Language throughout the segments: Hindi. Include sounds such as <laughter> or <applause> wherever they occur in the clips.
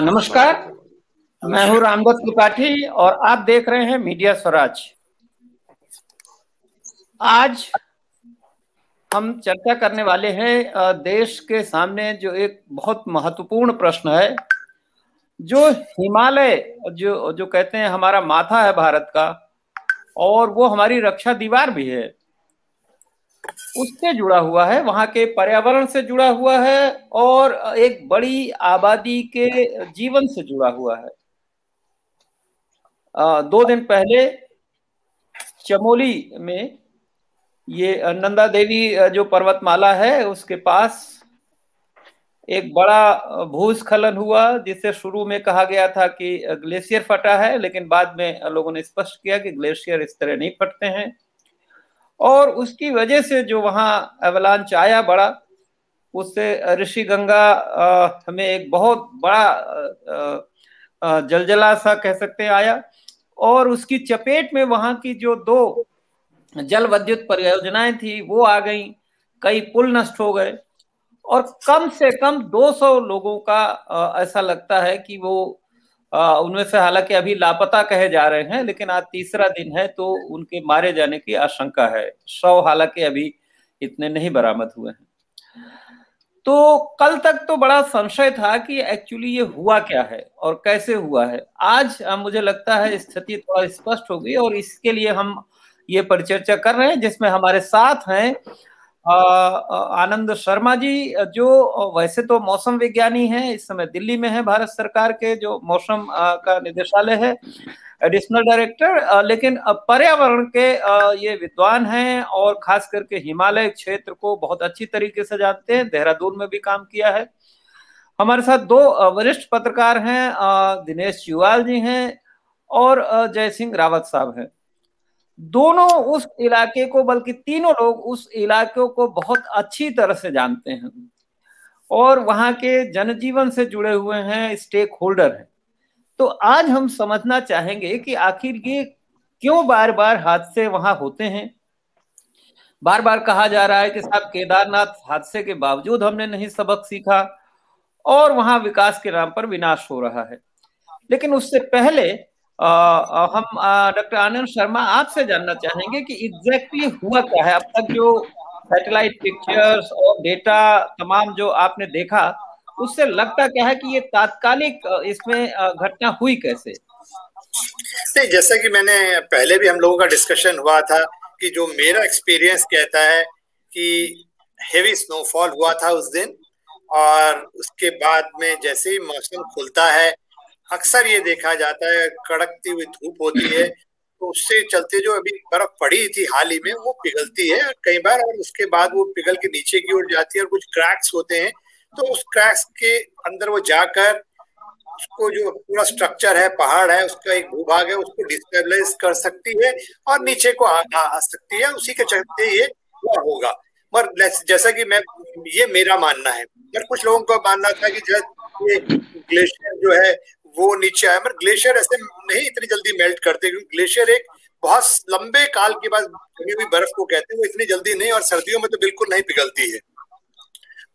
नमस्कार। मैं हूँ रामदत्त त्रिपाठी और आप देख रहे हैं मीडिया स्वराज। आज हम चर्चा करने वाले हैं देश के सामने जो एक बहुत महत्वपूर्ण प्रश्न है, जो हिमालय, जो जो कहते हैं हमारा माथा है भारत का, और वो हमारी रक्षा दीवार भी है। उससे जुड़ा हुआ है, वहाँ के पर्यावरण से जुड़ा हुआ है और एक बड़ी आबादी के जीवन से जुड़ा हुआ है। दो दिन पहले चमोली में ये नंदा देवी जो पर्वतमाला है, उसके पास एक बड़ा भूस्खलन हुआ जिससे शुरू में कहा गया था कि ग्लेशियर फटा है, लेकिन बाद में लोगों ने स्पष्ट किया कि ग्लेशियर इस तरह नहीं फटते हैं। और उसकी वजह से जो वहाँ अवलांच आया बड़ा, उससे ऋषि गंगा हमें एक बहुत बड़ा जलजला सा कह सकते हैं आया। और उसकी चपेट में वहाँ की जो दो जल विद्युत परियोजनाएँ थी, वो आ गई। कई पुल नष्ट हो गए। और कम से कम 200 लोगों का ऐसा लगता है कि वो उनमें से हालाँकि अभी लापता कहे जा रहे हैं, लेकिन आज तीसरा दिन है तो उनके मारे जाने की आशंका है। सौ हालाँकि अभी इतने नहीं बरामद हुए हैं। तो कल तक तो बड़ा संशय था कि एक्चुअली ये हुआ क्या है और कैसे हुआ है। आज मुझे लगता है स्थिति थोड़ा स्पष्ट हो गई और इसके लिए हम ये परिचर्चा कर रहे हैं, जिसमें हमारे साथ हैं आनंद शर्मा जी, जो वैसे तो मौसम विज्ञानी हैं, इस समय दिल्ली में है, भारत सरकार के जो मौसम का निदेशालय है, एडिशनल डायरेक्टर लेकिन पर्यावरण के ये विद्वान हैं और खास करके हिमालय क्षेत्र को बहुत अच्छी तरीके से जानते हैं, देहरादून में भी काम किया है। हमारे साथ दो वरिष्ठ पत्रकार हैं दिनेश चुवाल जी हैं और जय सिंह रावत साहब हैं। दोनों उस इलाके को, बल्कि तीनों लोग उस इलाके को बहुत अच्छी तरह से जानते हैं। और वहाँ के जनजीवन से जुड़े हुए हैं स्टेक होल्डर हैं। तो आज हम समझना चाहेंगे कि आखिर ये क्यों बार बार हादसे वहाँ होते हैं? बार बार कहा जा रहा है कि साहब, केदारनाथ हादसे के बावजूद हमने नहीं सबक सीखा और वहाँ विकास के नाम पर विनाश हो रहा है। लेकिन उससे पहले हम डॉक्टर आनंद शर्मा आपसे जानना चाहेंगे कि एग्जैक्टली हुआ क्या है? अब तक जो सैटेलाइट पिक्चर्स और डेटा तमाम जो आपने देखा, उससे लगता क्या है कि ये तात्कालिक इसमें घटना हुई कैसे? नहीं, जैसा कि मैंने पहले भी हम लोगों का डिस्कशन हुआ था कि जो मेरा एक्सपीरियंस कहता है कि हेवी स्नोफॉल हुआ था उस दिन और उसके बाद में जैसे ही मौसम खुलता है अक्सर ये देखा जाता है कड़कती हुई धूप होती है तो उससे चलते जो अभी बर्फ़ पड़ी थी हाल ही में वो पिघलती है। कई बार और उसके बाद वो पिघल के नीचे की ओर जाती है और कुछ क्रैक्स होते हैं तो उस क्रैक्स के अंदर वो जाकर उसको जो पूरा स्ट्रक्चर है पहाड़ है उसका एक भूभाग है उसको डिस्टेबलाइज कर सकती है और नीचे को आ, आ, सकती है उसी के चलते ये हुआ होगा। पर जैसा कि मैं ये मेरा मानना है। पर कुछ लोगों का मानना था कि जब ये ग्लेशियर जो है वो नीचे आया मगर ग्लेशियर ऐसे नहीं इतनी जल्दी मेल्ट करते, क्योंकि ग्लेशियर एक बहुत लंबे काल के बाद जमी हुई बर्फ़ को कहते हैं, वो इतनी जल्दी नहीं और सर्दियों में तो बिल्कुल नहीं पिघलती है।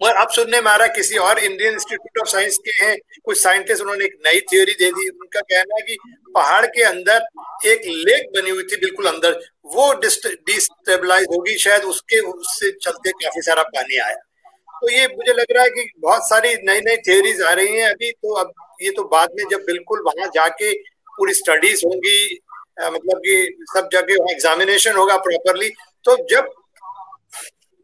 मगर अब सुनने में आ रहा किसी और इंडियन इंस्टीट्यूट ऑफ़ साइंस के हैं, कुछ साइंटिस्ट उन्होंने एक नई थ्योरी दे दी। उनका कहना है कि पहाड़ के अंदर एक लेक बनी हुई थी बिल्कुल अंदर। वो डिस्टेबलाइज होगी, शायद उसके उससे चलते काफ़ी सारा पानी आया। तो ये मुझे लग रहा है कि बहुत सारी नई नई थियोरीज आ रही हैं अभी तो अब ये तो बाद में जब बिल्कुल वहाँ जाके पूरी स्टडीज़ होंगी मतलब कि सब जगह वहाँ एग्जामिनेशन होगा प्रॉपरली तो जब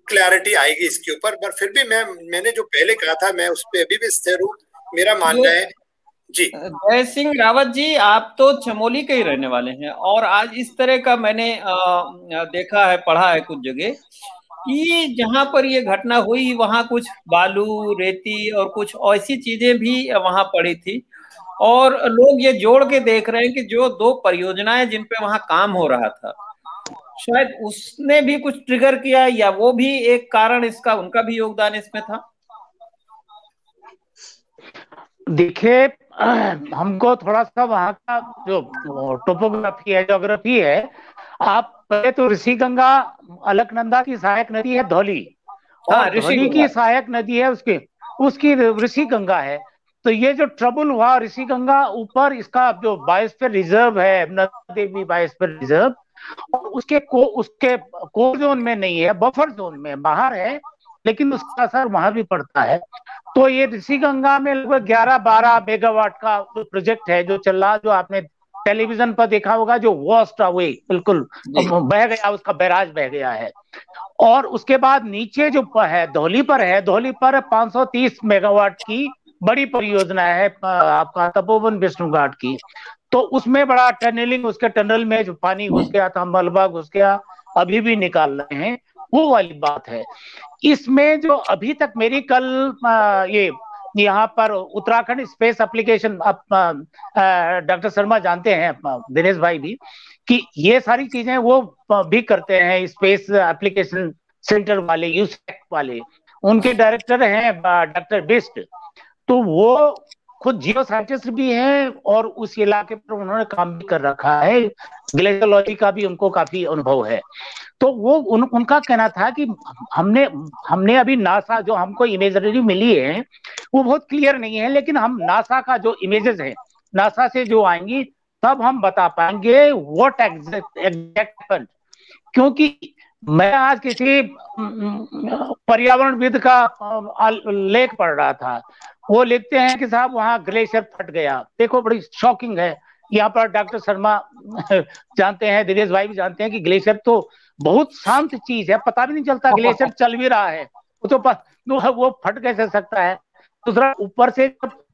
क्लैरिटी आएगी इसके ऊपर पर फिर भी मैं मैंने जो पहले कहा था मैं उस पर अभी भी स्थिर हूँ मेरा मानना है जी। जय सिंह रावत जी आप तो चमोली के ही रहने वाले हैं और आज इस तरह का मैंने आ, देखा है पढ़ा है कुछ जगह कि जहाँ पर ये घटना हुई, वहाँ कुछ बालू, रेती और कुछ ऐसी चीज़ें भी वहाँ पड़ी थी। और लोग ये जोड़ के देख रहे हैं कि जो दो परियोजनाएँ जिन पे वहाँ काम हो रहा था, शायद उसने भी कुछ ट्रिगर किया या वो भी एक कारण इसका, उनका भी योगदान इसमें था? देखिए, हमको थोड़ा सा वहाँ का जो टोपोग्राफी है जोग्राफी है, आप पहले तो ऋषि गंगा अलकनंदा की सहायक नदी है धौली। हाँ, और धौली की सहायक नदी है उसके उसकी ऋषि गंगा है। तो ये जो ट्रबल हुआ ऋषि गंगा ऊपर इसका जो बायोस्फीयर रिज़र्व है देवी बायोस्फीयर रिज़र्व और उसके को उसके कोर जोन में नहीं है बफर जोन में बाहर है लेकिन उसका असर वहाँ भी पड़ता है। तो ये ऋषि गंगा में लगभग ग्यारह बारह मेगावाट का प्रोजेक्ट है जो चल रहा जो आपने टेलीविज़न पर देखा होगा जो वॉस्ट अवे बिल्कुल बह गया उसका बैराज बह गया है। और उसके बाद नीचे जो है धोली पर है धोली पर 530 मेगावाट की बड़ी परियोजना है आपका तपोवन विष्णु घाट की। तो उसमें बड़ा टनलिंग उसके टनल में जो पानी घुस गया था मलबा घुस गया अभी भी निकाल रहे हैं वो वाली बात है। इसमें जो अभी तक मेरी कल ये यहाँ पर Uttarakhand space application doctor Sharma जानते हैं दिनेश भाई भी कि ये सारी चीज़ें वो भी करते हैं स्पेस एप्लीकेशन सेंटर वाले यूसेक वाले। उनके डायरेक्टर हैं डॉक्टर बिस्ट तो वो खुद जियो साइंटिस्ट भी हैं और उस इलाके पर उन्होंने काम भी कर रखा है। ग्लेशियोलॉजी का भी उनको काफ़ी अनुभव है। तो वो उन, उनका कहना था कि हमने हमने अभी नासा जो हमको इमेजरी मिली है वो बहुत क्लियर नहीं है, लेकिन हम नासा का जो इमेजेस है नासा से जो आएँगी, तब हम बता पाएँगे वॉट एग्जैक्ट क्योंकि मैं आज किसी पर्यावरणविद का लेख पढ़ रहा था। वो लिखते हैं कि साहब वहाँ ग्लेशियर फट गया। देखो, बड़ी शॉकिंग है। यहाँ पर डॉक्टर शर्मा, <laughs> जानते हैं, दिनेश भाई भी जानते हैं कि ग्लेशियर तो बहुत शांत चीज़ है। पता भी नहीं चलता ग्लेशियर चल भी रहा है। वो तो वो फट कैसे सकता है? दूसरा ऊपर से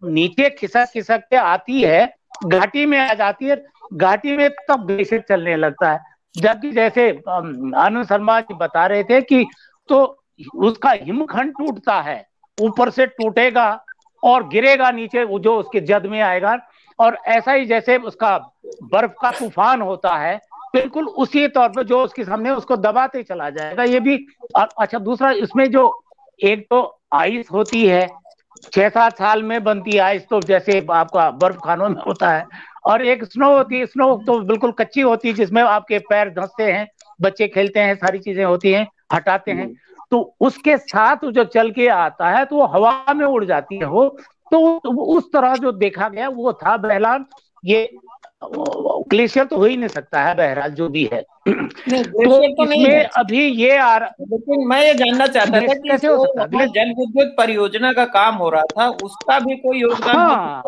नीचे खिसक खिसक के आती है, घाटी में आ जाती है, घाटी में तब ग्लेशियर चलने लगता है। जबकि जैसे आनंद शर्मा जी बता रहे थे कि तो उसका हिमखंड टूटता है, ऊपर से टूटेगा और गिरेगा नीचे, वो जो उसके जद में आएगा। और ऐसा ही जैसे उसका बर्फ़ का तूफ़ान होता है, बिल्कुल उसी तौर पर जो उसके सामने उसको दबाते चला जाएगा। ये भी अच्छा दूसरा इसमें जो एक तो आइस होती है छह सात साल में बनती है आइस तो जैसे आपका बर्फ़ खानों में होता है। और एक स्नो होती है स्नो तो बिल्कुल कच्ची होती है जिसमें आपके पैर धंसते हैं बच्चे खेलते हैं सारी चीज़ें होती हैं हटाते हैं। तो उसके साथ जो चल के आता है तो वो हवा में उड़ जाती है वो तो उस तरह जो देखा गया वो था बहलान। ये ग्लेशियर तो हो ही नहीं सकता है बहरहाल जो भी है। तो, तो इसमें अभी ये आ रहा लेकिन मैं ये जानना चाहता था कि कैसे हो सकता जल विद्युत परियोजना का काम हो रहा था उसका भी कोई योगदान हाँ,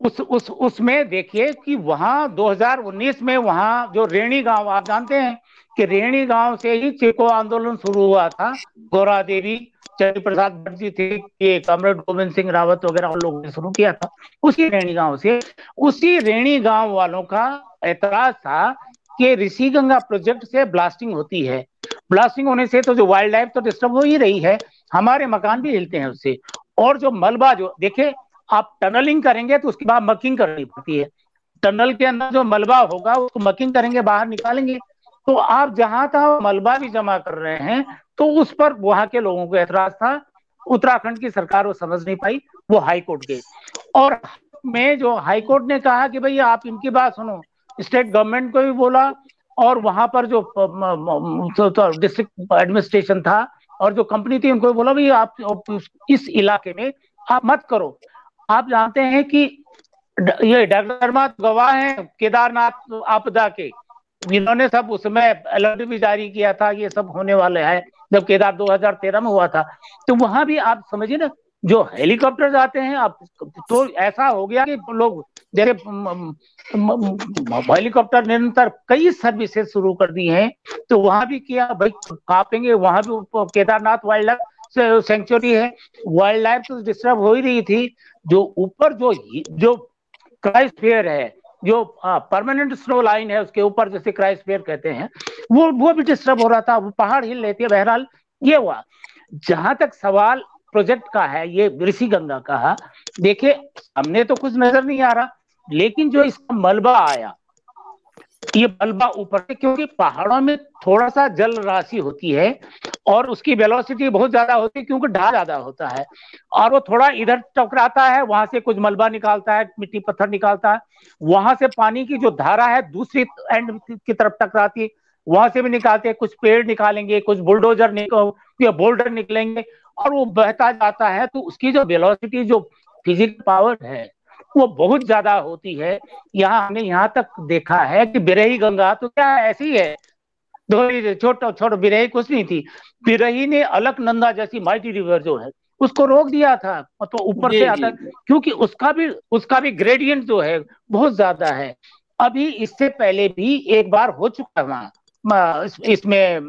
उस उस उसमें देखिए कि वहाँ 2019 में वहाँ जो रेणी गाँव आप जानते हैं कि रेणी गाँव से ही चिको आंदोलन शुरू हुआ था गौरा देवी। चंद्र प्रसाद भट्ट जी थे, ये कमरेड गोविंद सिंह रावत वगैरह उन लोगों ने शुरू किया था। उसी रेणी गाँव से, उसी रेणी गाँव वालों का एतराज़ था कि ऋषि गंगा प्रोजेक्ट से ब्लास्टिंग होती है। ब्लास्टिंग होने से तो जो वाइल्ड लाइफ तो डिस्टर्ब हो ही रही है, हमारे मकान भी हिलते हैं उससे। और जो मलबा जो देखे आप टनलिंग करेंगे तो उसके बाद मकिंग करनी पड़ती है। टनल के अंदर जो मलबा होगा, उसको मकिंग करेंगे, बाहर निकालेंगे। तो आप जहाँ तक मलबा भी जमा कर रहे हैं तो उस पर वहाँ के लोगों को एतराज़ था। उत्तराखंड की सरकार वो समझ नहीं पाई, वो हाई कोर्ट गए और में जो हाई कोर्ट ने कहा कि भाई आप इनकी बात सुनो, स्टेट गवर्नमेंट को भी बोला और वहाँ पर जो डिस्ट्रिक्ट एडमिनिस्ट्रेशन था और जो कंपनी थी उनको भी बोला, भाई आप इस इलाके में आप मत करो। आप जानते हैं कि ये डॉक्टर गवाह हैं, केदारनाथ आपदा के। इन्होंने सब उसमें अलर्ट भी जारी किया था ये सब होने वाले है। जब केदार 2013 में हुआ था। तो वहाँ भी आप समझिए ना, जो हेलीकॉप्टर जाते हैं, आप तो ऐसा हो गया कि लोग, जैसे हेलीकॉप्टर निरंतर कई सर्विसेज़ शुरू कर दी हैं तो वहाँ भी किया, भाई कापेंगे, वहाँ भी केदारनाथ वाइल्ड लाइफ सेंचुरी है वाइल्ड लाइफ तो डिस्टर्ब हो ही रही थी, जो ऊपर जो जो क्राइस्फेयर है जो परमानेंट स्नो लाइन है, उसके ऊपर जैसे क्राइस्फेयर कहते हैं, वो वो भी डिस्टर्ब हो रहा था, वो पहाड़ हिल लेती है बहरहाल ये हुआ। जहाँ तक सवाल प्रोजेक्ट का है, ये ऋषि गंगा का देखिये हमने तो कुछ नज़र नहीं आ रहा, लेकिन जो इसका मलबा आया ये मलबा ऊपर क्योंकि पहाड़ों में थोड़ा सा जल राशि होती है और उसकी वेलोसिटी बहुत ज़्यादा होती है, क्योंकि ढाल ज़्यादा होता है। और वो थोड़ा इधर टकराता है, वहाँ से कुछ मलबा निकालता है, मिट्टी पत्थर निकालता है, वहाँ से पानी की जो धारा है दूसरी एंड की तरफ़ टकराती है, वहाँ से भी निकालते हैं, कुछ पेड़ निकालेंगे, कुछ बुलडोजर निकल बोल्डर निकलेंगे, और वो बहता जाता है तो उसकी जो वेलोसिटी जो फ़िज़िकल पावर है वो बहुत ज़्यादा होती है। यहाँ हमने यहाँ तक देखा है कि बिरही गंगा तो क्या ऐसी है? धोरी छोटा छोटा बिरही कुछ नहीं थी। बिरही ने अलग नंदा जैसी माइटी रिवर जो है उसको रोक दिया था। मतलब ऊपर से आता क्योंकि उसका भी उसका भी ग्रेडियंट जो है बहुत ज़्यादा है। अभी इससे पहले भी एक बार हो चुका है वहाँ। इसमें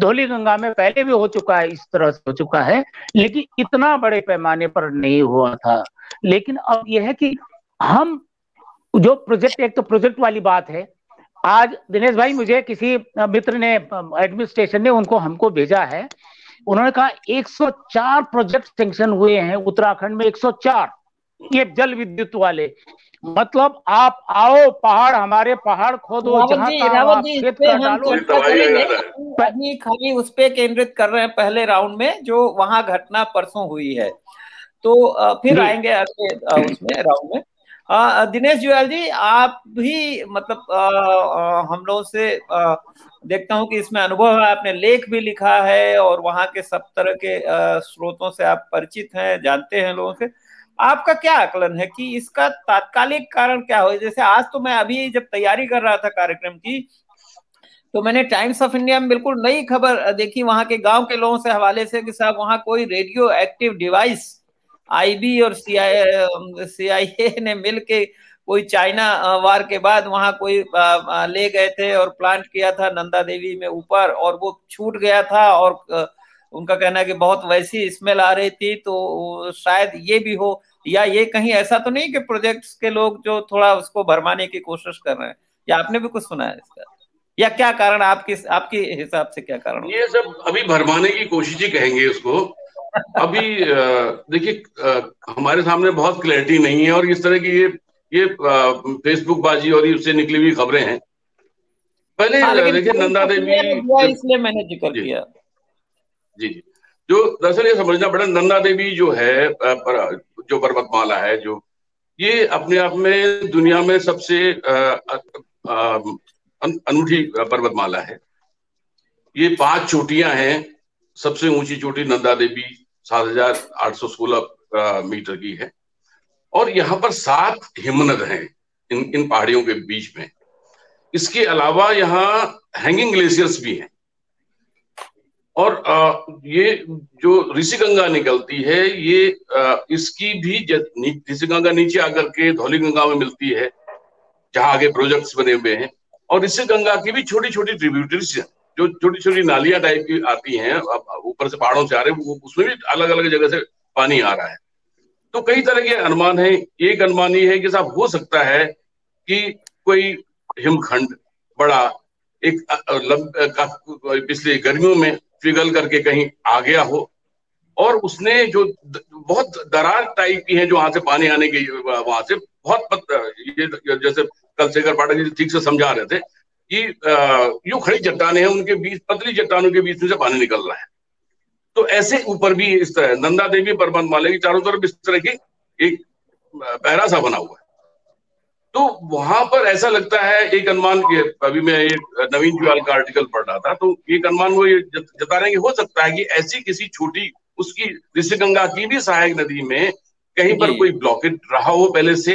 धोली गंगा में पहले भी हो चुका है इस तरह से हो चुका है। लेकिन इतना बड़े पैमाने पर नहीं हुआ था। लेकिन अब यह है कि हम जो प्रोजेक्ट एक तो प्रोजेक्ट वाली बात है। आज दिनेश भाई मुझे किसी मित्र ने एडमिनिस्ट्रेशन ने उनको हमको भेजा है। उन्होंने कहा 104 प्रोजेक्ट सेंक्शन हुए हैं उत्तराखंड में 104 ये जल विद्युत वाले। मतलब आप आओ पहाड़ हमारे पहाड़ खोदो खाली खाली उस पे केंद्रित कर रहे हैं पहले राउंड में जो वहाँ घटना परसों हुई है। तो फिर आएँगे अगले उसमें राउंड में। दिनेश जुआल जी आप भी मतलब आ, हम लोगों से आ, देखता हूँ कि इसमें अनुभव है आपने लेख भी लिखा है और वहाँ के सब तरह के स्रोतों से आप परिचित हैं जानते हैं लोगों से। आपका क्या आकलन है कि इसका तात्कालिक कारण क्या हो? जैसे आज तो मैं अभी जब तैयारी कर रहा था कार्यक्रम की तो मैंने टाइम्स ऑफ़ इंडिया में बिल्कुल नई खबर देखी। वहाँ के गाँव के लोगों से हवाले से कि साहब वहाँ कोई रेडियो एक्टिव डिवाइस आईबी और सीआई सीआईए <laughs> ने मिल के कोई चाइना वार के बाद वहाँ कोई ले गए थे और प्लांट किया था नंदा देवी में ऊपर और वो छूट गया था और उनका कहना है कि बहुत वैसी स्मेल आ रही थी तो शायद ये भी हो या ये कहीं ऐसा तो नहीं कि प्रोजेक्ट्स के लोग जो थोड़ा उसको भरमाने की कोशिश कर रहे हैं। या आपने भी कुछ सुना है इसका? या क्या कारण, आपके आपके हिसाब से क्या कारण ये सब अभी भरमाने की कोशिश ही कहेंगे उसको अभी देखिए हमारे सामने बहुत क्लैरिटी नहीं है और इस तरह की ये ये फेसबुक बाजी और उससे निकली हुई खबरें हैं। पहले हाँ, देखिए नंदा देवी इसलिए मैंने ज़िक्र किया। जी जी। जो दरअसल ये समझना पड़ा नंदा देवी जो है जो पर्वतमाला है जो ये अपने आप में दुनिया में सबसे अनूठी पर्वतमाला है। ये पाँच चोटियाँ हैं सबसे ऊँची चोटी नंदा देवी सात हज़ार आठ सौ सोलह मीटर की है। और यहाँ पर सात हिमनद हैं इन इन पहाड़ियों के बीच में। इसके अलावा यहाँ हैंगिंग ग्लेशियर्स भी हैं। और ये जो ऋषि गंगा निकलती है, ये इसकी भी ऋषि गंगा नीचे आकर के धौली गंगा में मिलती है, जहाँ आगे प्रोजेक्ट्स बने हुए हैं। और ऋषि गंगा की भी छोटी छोटी ट्रिब्यूटरीज जो छोटी छोटी नालियाँ टाइप की आती हैं ऊपर से पहाड़ों से आ रहे हैं उसमें भी अलग अलग जगह से पानी आ रहा है। तो कई तरह के अनुमान है। एक अनुमान ये है कि साहब, हो सकता है कि कोई हिमखंड बड़ा एक पिछले गर्मियों में पिघल करके कहीं आ गया हो और उसने जो बहुत दरार टाइप की है जो वहाँ से पानी आने की, वहाँ से बहुत ये जैसे कल शेखर पाठक जी ठीक से समझा रहे थे यू खड़ी चट्टाने हैं उनके बीच पतली चट्टानों के बीच में से पानी निकल रहा है। तो ऐसे ऊपर भी इस तरह नंदा देवी पर्वत माले की चारों तरफ़ इस तरह की एक पहरा सा बना हुआ है। तो वहाँ पर ऐसा लगता है एक अनुमान के अभी मैं एक नवीन जुआल का आर्टिकल पढ़ रहा था तो एक अनुमान वो ये जता रहे हैं कि हो सकता है कि ऐसी किसी छोटी उसकी ऋषि गंगा की भी सहायक नदी में कहीं पर कोई ब्लॉकेट रहा हो पहले से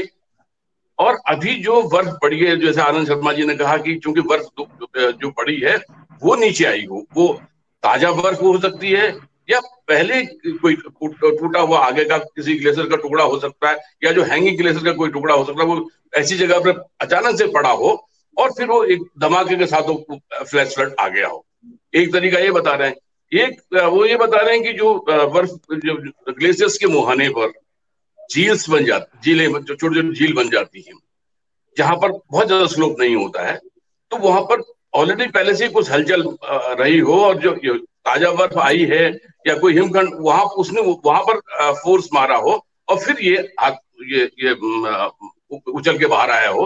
और अभी जो बर्फ़ पड़ी है, जैसे आनंद शर्मा जी ने कहा कि चूँकि बर्फ़ जो पड़ी है, वो नीचे आई हो, वो ताज़ा बर्फ़ हो सकती है, या पहले कोई टूटा हुआ आगे का किसी ग्लेशियर का टुकड़ा हो सकता है, या जो हैंगिंग ग्लेशियर का कोई टुकड़ा हो सकता है, वो ऐसी जगह पर अचानक से पड़ा हो, और फिर वो एक धमाके के साथ फ्लैश फ्लड आ गया हो। एक तरीका ये बता रहे हैं। एक, वो ये बता रहे हैं कि जो बर्फ़ ग्लेशियर्स के मुहाने पर झील्स बन जाती, झीलें जो छोटी छोटी झील बन जाती हैं, जहाँ पर बहुत ज़्यादा स्लोप नहीं होता है तो वहाँ पर ऑलरेडी पहले से कुछ हलचल रही हो और जो ताज़ा बर्फ़ आई है या कोई हिमखंड, वहाँ उसने, वहाँ पर फोर्स मारा हो और फिर ये ये ये उछल के बाहर आया हो।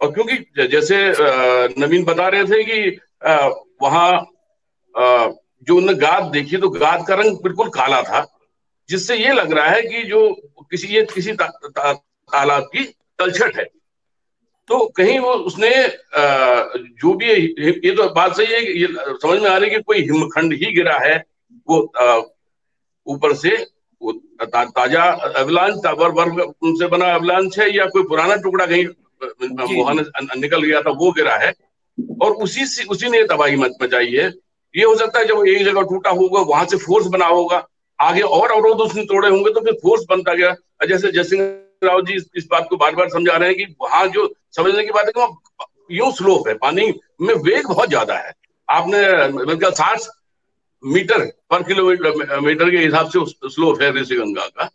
और क्योंकि जैसे नवीन बता रहे थे कि वहाँ जो उन्होंने गाद देखी तो गाद का रंग बिल्कुल काला था जिससे ये लग रहा है कि जो किसी ये किसी तालाब की तलछट है। तो कहीं वो उसने जो भी ये तो बात सही है ये समझ में आ रही है कि कोई हिमखंड ही गिरा है वो ऊपर से वो ता, ताज़ा अवलांच वर्ग उनसे बना अवलांच है या कोई पुराना टुकड़ा कहीं निकल गया था वो गिरा है। और उसी से उसी ने तबाही मचाई है। ये हो सकता है जब एक जगह टूटा होगा वहाँ से फोर्स बना होगा आगे और अवरोध उसने तोड़े होंगे तो फिर फोर्स बनता गया। जैसे जयसिंह राव जी इस बात को बार बार समझा रहे हैं कि वहाँ जो समझने की बात है कि वहाँ यूँ स्लोप है, पानी में वेग बहुत ज़्यादा है। आपने साठ मीटर पर किलोमीटर, मीटर के हिसाब से स्लोप है ऋषि गंगा का।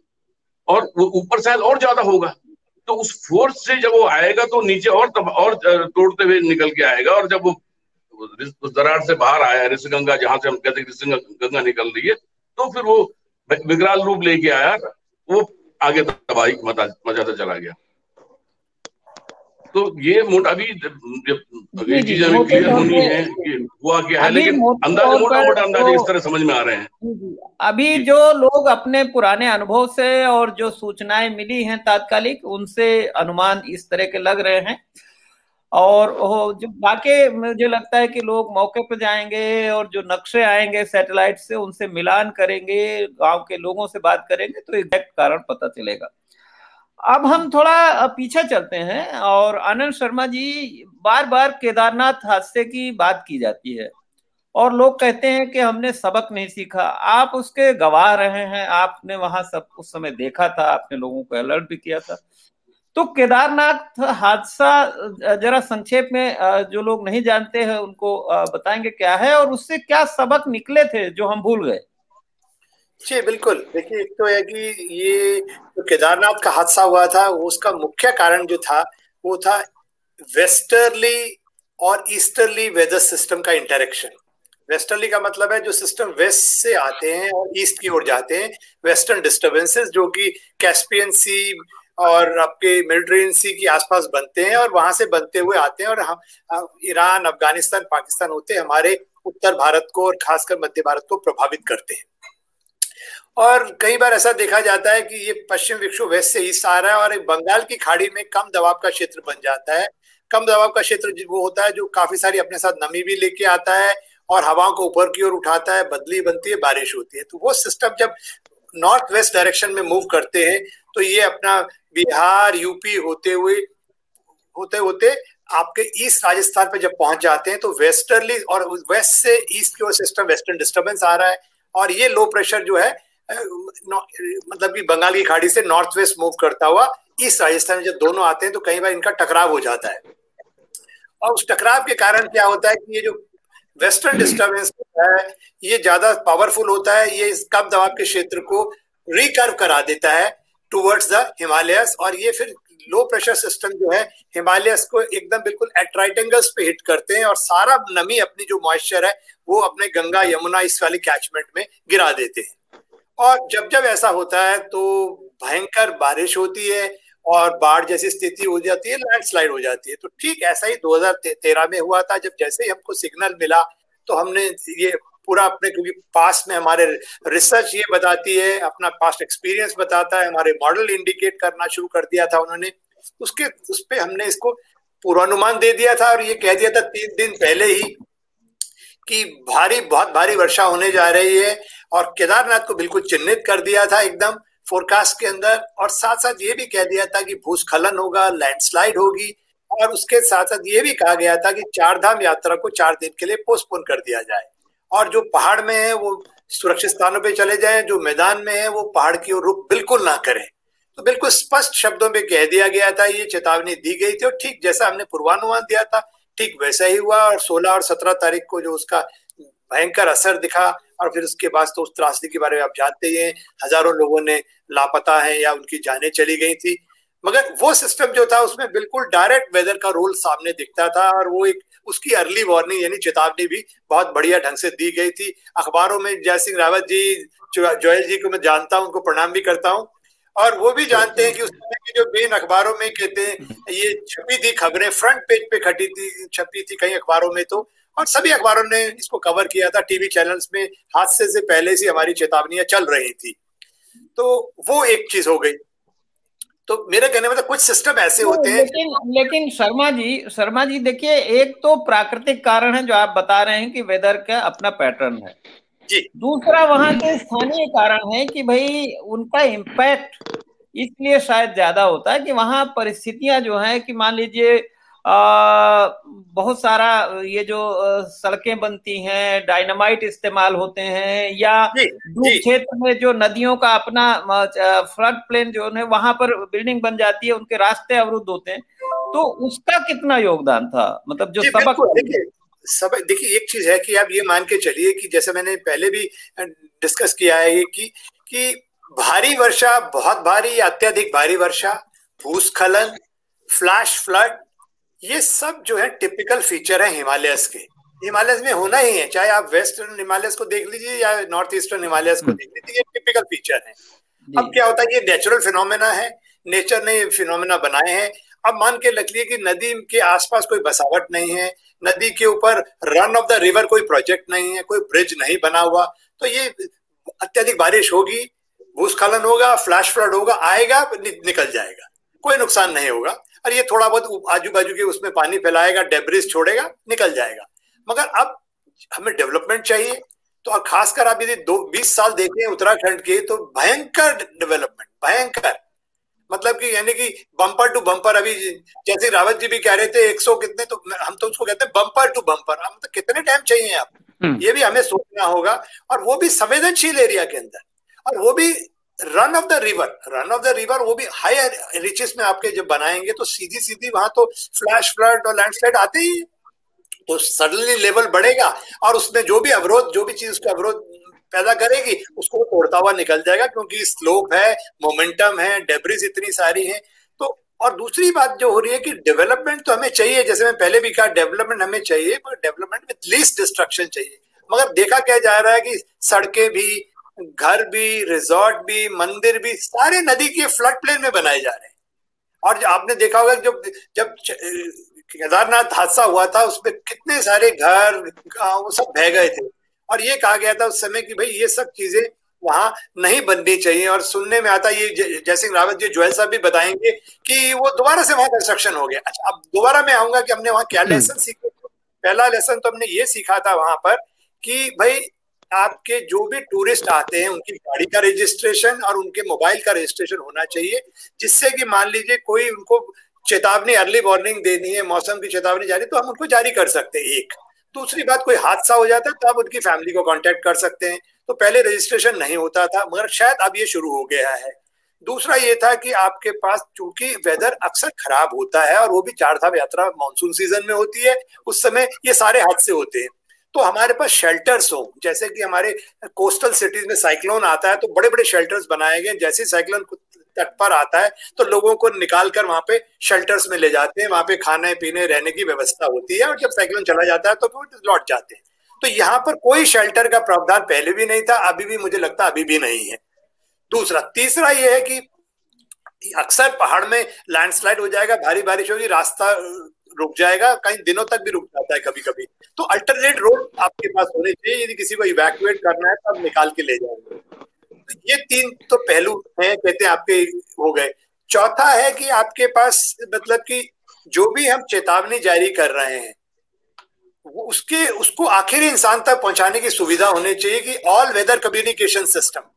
और ऊपर शायद और ज़्यादा होगा। तो उस फोर्स से जब वो आएगा तो नीचे और तब, और तोड़ते हुए निकल के आएगा। और जब वो उस दरार से बाहर आया, ऋषि गंगा जहाँ से हम कहते हैं ऋषि गंगा निकल रही है तो फिर वो विकराल रूप लेके आया वो आगे तबाही मचाता चला गया। तो ये मोटा भी ये चीज़ें हमें क्लियर होनी है कि हुआ क्या है लेकिन अंदाज मोटा मोटा अंदाज इस तरह समझ में आ रहे हैं। अभी जो लोग अपने पुराने अनुभव से और जो सूचनाएँ मिली हैं तात्कालिक उनसे अनुमान इस तरह के लग रहे हैं। और जो बाकी मुझे लगता है कि लोग मौके पर जाएँगे और जो नक्शे आएँगे सैटेलाइट से, उनसे मिलान करेंगे, गाँव के लोगों से बात करेंगे तो एग्जैक्ट कारण पता चलेगा। अब हम थोड़ा पीछे चलते हैं और आनंद शर्मा जी बार बार केदारनाथ हादसे की बात की जाती है और लोग कहते हैं कि हमने सबक नहीं सीखा। आप उसके गवाह रहे हैं, आपने वहाँ सब, उस समय देखा था, आपने लोगों को अलर्ट भी किया था। तो केदारनाथ हादसा जरा संक्षेप में जो लोग नहीं जानते हैं, उनको बताएँगे क्या है और उससे क्या सबक निकले थे जो हम भूल गए। जी, बिल्कुल। देखिए, एक तो है कि ये जो केदारनाथ का हादसा हुआ था उसका मुख्य कारण जो था, वो था वेस्टर्ली और ईस्टर्ली वेदर सिस्टम का इंटरेक्शन। वेस्टर्ली का मतलब है जो सिस्टम वेस्ट से आते हैं और ईस्ट की ओर जाते हैं, वेस्टर्न डिस्टर्बेंसेस जो कि कैस्पियन सी और आपके मेडिटेरियन सी के आसपास बनते हैं और वहाँ से बनते हुए आते हैं और हम ईरान, अफ़गानिस्तान, पाकिस्तान होते हमारे उत्तर भारत को और खासकर मध्य भारत को प्रभावित करते हैं। और कई बार ऐसा देखा जाता है कि ये पश्चिम विक्षोभ वेस्ट से ईस्ट आ रहा है और बंगाल की खाड़ी में कम दबाव का क्षेत्र बन जाता है। कम दबाव का क्षेत्र वो होता है, जो काफ़ी सारी अपने साथ नमी भी लेके आता है और हवाओं को ऊपर की ओर उठाता है, बदली बनती है, बारिश होती है। तो वो सिस्टम जब नॉर्थ वेस्ट डायरेक्शन में मूव करते हैं तो ये अपना बिहार, यूपी होते हुए, होते होते आपके ईस्ट राजस्थान पे जब पहुँच जाते हैं तो वेस्टर्ली और वेस्ट से ईस्ट की ओर सिस्टम वेस्टर्न डिस्टर्बेंस आ रहा है। और ये लो प्रेशर जो है मतलब कि बंगाल की खाड़ी से नॉर्थ वेस्ट मूव करता हुआ ईस्ट राजस्थान में जब दोनों आते हैं तो कई बार इनका टकराव हो जाता है। और उस टकराव के कारण क्या होता है कि ये जो वेस्टर्न डिस्टर्बेंस है, ये ज़्यादा पावरफुल होता है, ये इस कम दबाव के क्षेत्र को रिकर्व करा देता है टूवर्ड्स द हिमालयस और ये फिर लो प्रेशर सिस्टम जो है हिमालयस को एकदम बिल्कुल एट राइट एंगल्स पे हिट करते हैं और सारा नमी अपनी जो मॉइस्चर है, वो अपने गंगा, यमुना, इस वाले कैचमेंट में गिरा देते हैं। और जब जब ऐसा होता है तो भयंकर बारिश होती है और बाढ़ जैसी स्थिति हो जाती है लैंडस्लाइड हो जाती है। तो ठीक ऐसा ही 2013 में हुआ था, जब जैसे ही हमको सिग्नल मिला तो हमने ये पूरा अपने, क्योंकि पास में हमारे रिसर्च ये बताती है, अपना पास्ट एक्सपीरियंस बताता है, हमारे मॉडल इंडिकेट करना शुरू कर दिया था उन्होंने। उसके, उस पर हमने इसको पूर्वानुमान दे दिया था और ये कह दिया था तीन दिन पहले ही कि भारी, बहुत भारी वर्षा होने जा रही है और केदारनाथ को बिल्कुल चिन्हित कर दिया था एकदम। फोरकास्ट के अंदर, और साथ साथ ये भी कह दिया था कि भूस्खलन होगा लैंडस्लाइड होगी, और उसके साथ साथ ये भी कहा गया था कि चारधाम यात्रा को चार दिन के लिए पोस्टपोन कर दिया जाए। और जो पहाड़ में है, वो सुरक्षित स्थानों पे चले जाए, जो मैदान में है, वो पहाड़ की ओर रुख बिल्कुल ना करें। तो बिल्कुल स्पष्ट शब्दों में कह दिया गया था, ये चेतावनी दी गई थी, और ठीक जैसा हमने पूर्वानुमान दिया था, ठीक वैसा ही हुआ, और 16 और 17 तारीख को जो उसका भयंकर असर दिखा और फिर उसके बाद तो उस त्रासदी के बारे में आप जानते ही हैं, हज़ारों लोगों ने लापता है या उनकी जानें चली गई थी। मगर वो सिस्टम जो था, उसमें बिल्कुल डायरेक्ट वेदर का रोल सामने दिखता था और वो एक उसकी अर्ली वार्निंग यानी चेतावनी भी बहुत बढ़िया ढंग से दी गई थी। अखबारों में जय सिंह रावत जी जोयल जी को मैं जानता हूँ, उनको प्रणाम भी करता हूँ। और वो भी जानते हैं कि उस समय की जो मेन अखबारों में कहते हैं, ये छपी थी खबरें फ्रंट पेज पे खटी थी, छपी थी कई अखबारों में तो। और सभी अखबारों ने इसको कवर किया था। टीवी चैनल्स में हादसे से पहले से हमारी चेतावनियाँ चल रही थी। तो वो एक चीज़ हो गई। तो मेरे कहने में तो कुछ सिस्टम ऐसे होते हैं लेकिन लेकिन शर्मा जी शर्मा जी देखिए एक तो प्राकृतिक कारण है जो आप बता रहे हैं कि वेदर का अपना पैटर्न है। जी। दूसरा वहाँ के स्थानीय कारण है कि भाई उनका इम्पैक्ट इसलिए शायद ज़्यादा होता है कि वहाँ परिस्थितियाँ जो है कि मान लीजिए बहुत सारा ये जो सड़कें बनती हैं डायनामाइट इस्तेमाल होते हैं या दूर क्षेत्र में जो नदियों का अपना फ्लड प्लेन जो है वहाँ पर बिल्डिंग बन जाती है उनके रास्ते अवरुद्ध होते हैं। तो उसका कितना योगदान था? मतलब जो सबक देखिए सब देखिए एक चीज़ है कि आप ये मान के चलिए कि जैसे मैंने पहले भी डिस्कस किया है कि कि भारी वर्षा बहुत भारी अत्यधिक भारी वर्षा भूस्खलन फ्लैश फ्लड ये सब जो है टिपिकल फीचर है हिमालयस के। हिमालयस में होना ही है चाहे आप वेस्टर्न हिमालयस को देख लीजिए या नॉर्थ ईस्टर्न हिमालयस को देख लीजिए ये टिपिकल फीचर है। अब क्या होता है ये नेचुरल फिनोमेना है नेचर ने ये फिनोमेना बनाए हैं। अब मान के रख लिए कि नदी के आसपास कोई बसावट नहीं है नदी के ऊपर रन ऑफ़ द रिवर कोई प्रोजेक्ट नहीं है कोई ब्रिज नहीं बना हुआ तो ये अत्यधिक बारिश होगी भूस्खलन होगा फ्लैश फ्लड होगा आएगा नि, निकल जाएगा। कोई नुकसान नहीं होगा। और ये थोड़ा बहुत आजू बाजू के उसमें पानी फैलाएगा डेब्रिज छोड़ेगा निकल जाएगा। मगर अब हमें डेवलपमेंट चाहिए। तो खासकर आप यदि दो बीस साल देखें उत्तराखंड के तो भयंकर डेवलपमेंट भयंकर। मतलब कि यानी कि बम्पर टू बम्पर अभी जैसे रावत जी भी कह रहे थे 100 कितने तो हम तो उसको कहते हैं बम्पर टू बम्पर हम तो कितने टाइम चाहिए आप? हम्म। ये भी हमें सोचना होगा। और वो भी संवेदनशील एरिया के अंदर। और वो भी run of the river run of the river वो भी हाई रिचेस में आपके जब बनाएँगे तो सीधी सीधी वहाँ तो फ्लैश फ्लड और लैंडस्लाइड आते ही तो सडनली लेवल बढ़ेगा और उसमें जो भी अवरोध, जो भी चीज़ उसका अवरोध पैदा करेगी, उसको तोड़ता हुआ निकल जाएगा, क्योंकि स्लोप है मोमेंटम है डेब्रिज इतनी सारी है। तो और दूसरी बात जो हो रही है कि डेवलपमेंट तो हमें चाहिए, जैसे मैं पहले भी कहा डेवलपमेंट हमें चाहिए मगर डेवलपमेंट विथ लीस्ट डिस्ट्रक्शन चाहिए। मगर देखा क्या जा रहा है कि सड़कें भी घर भी रिजॉर्ट भी मंदिर भी सारे नदी के फ्लड प्लेन में बनाए जा रहे हैं। और आपने देखा होगा जब जब केदारनाथ हादसा हुआ था उसमें कितने सारे घर वो सब बह गए थे। और ये कहा गया था उस समय कि भाई ये सब चीज़ें वहाँ नहीं बननी चाहिए। और सुनने में आता ये जयसिंह रावत जी ज्वेल साहब भी बताएँगे कि वो दोबारा से वहाँ कंस्ट्रक्शन हो गया। अच्छा अब दोबारा मैं आऊँगा कि हमने वहाँ क्या लेसन हम्म। सीखे। पहला लेसन तो हमने ये सीखा था वहाँ पर कि भाई आपके जो भी टूरिस्ट आते हैं, उनकी गाड़ी का रजिस्ट्रेशन और उनके मोबाइल का रजिस्ट्रेशन होना चाहिए, जिससे कि मान लीजिए कोई उनको चेतावनी अर्ली वार्निंग देनी है, मौसम की चेतावनी जारी तो हम उनको जारी कर सकते हैं एक। दूसरी बात, कोई हादसा हो जाता है तो आप उनकी फैमिली को कॉन्टेक्ट कर सकते हैं। तो पहले रजिस्ट्रेशन नहीं होता था, मगर शायद अब ये शुरू हो गया है। दूसरा ये था कि आपके पास, चूँकि वेदर अक्सर खराब होता है, और वो भी चार धाम यात्रा मानसून सीज़न में होती है, उस समय ये सारे हादसे होते हैं। तो हमारे पास शेल्टर्स हो। जैसे कि हमारे कोस्टल सिटीज़ में साइक्लोन आता है तो बड़े बड़े शेल्टर्स बनाए गए जैसे साइक्लोन तट पर आता है तो लोगों को निकाल कर वहाँ पे शेल्टर्स में ले जाते हैं। वहाँ पे खाने, पीने, रहने की व्यवस्था होती है और जब साइक्लोन चला जाता है तो फिर लौट जाते हैं। तो यहाँ पर कोई शेल्टर का प्रावधान पहले भी नहीं था, अभी भी मुझे लगता अभी भी नहीं है। दूसरा, तीसरा ये है कि अक्सर पहाड़ में लैंडस्लाइड हो जाएगा, भारी बारिश होगी, रास्ता रुक जाएगा, कई दिनों तक भी रुक जाता है कभी कभी तो अल्टरनेट रोड आपके पास होने चाहिए, यदि किसी को इवैक्यूएट करना है तो आप निकाल के ले जाएँगे तो ये तीन तो पहलू हैं, कहते हैं, आपके हो गए। चौथा है कि आपके पास मतलब कि जो भी हम चेतावनी जारी कर रहे हैं उसके, उसको आखिरी इंसान तक पहुँचाने की सुविधा होनी चाहिए कि ऑल वेदर कम्युनिकेशन सिस्टम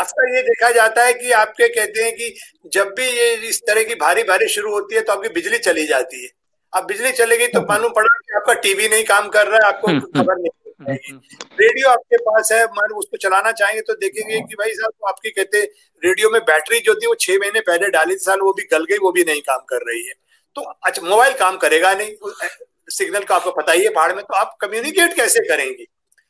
अक्सर ये देखा जाता है कि आपके कहते हैं कि जब भी ये इस तरह की भारी बारिश शुरू होती है तो आपकी बिजली चली जाती है। अब बिजली चलेगी तो मालूम पड़ा कि आपका टीवी नहीं काम कर रहा है आपको हम्म, हम्म। खबर नहीं रेडियो आपके पास है मान उसको चलाना चाहेंगे तो देखेंगे कि भाई साहब तो आपकी कहते रेडियो में बैटरी जो थी वो छह महीने पहले डाली थी साल वो भी गल गई वो भी नहीं काम कर रही है। तो अच्छा मोबाइल काम करेगा नहीं सिग्नल का आपको पता ही है पहाड़ में तो आप कम्युनिकेट कैसे करेंगे?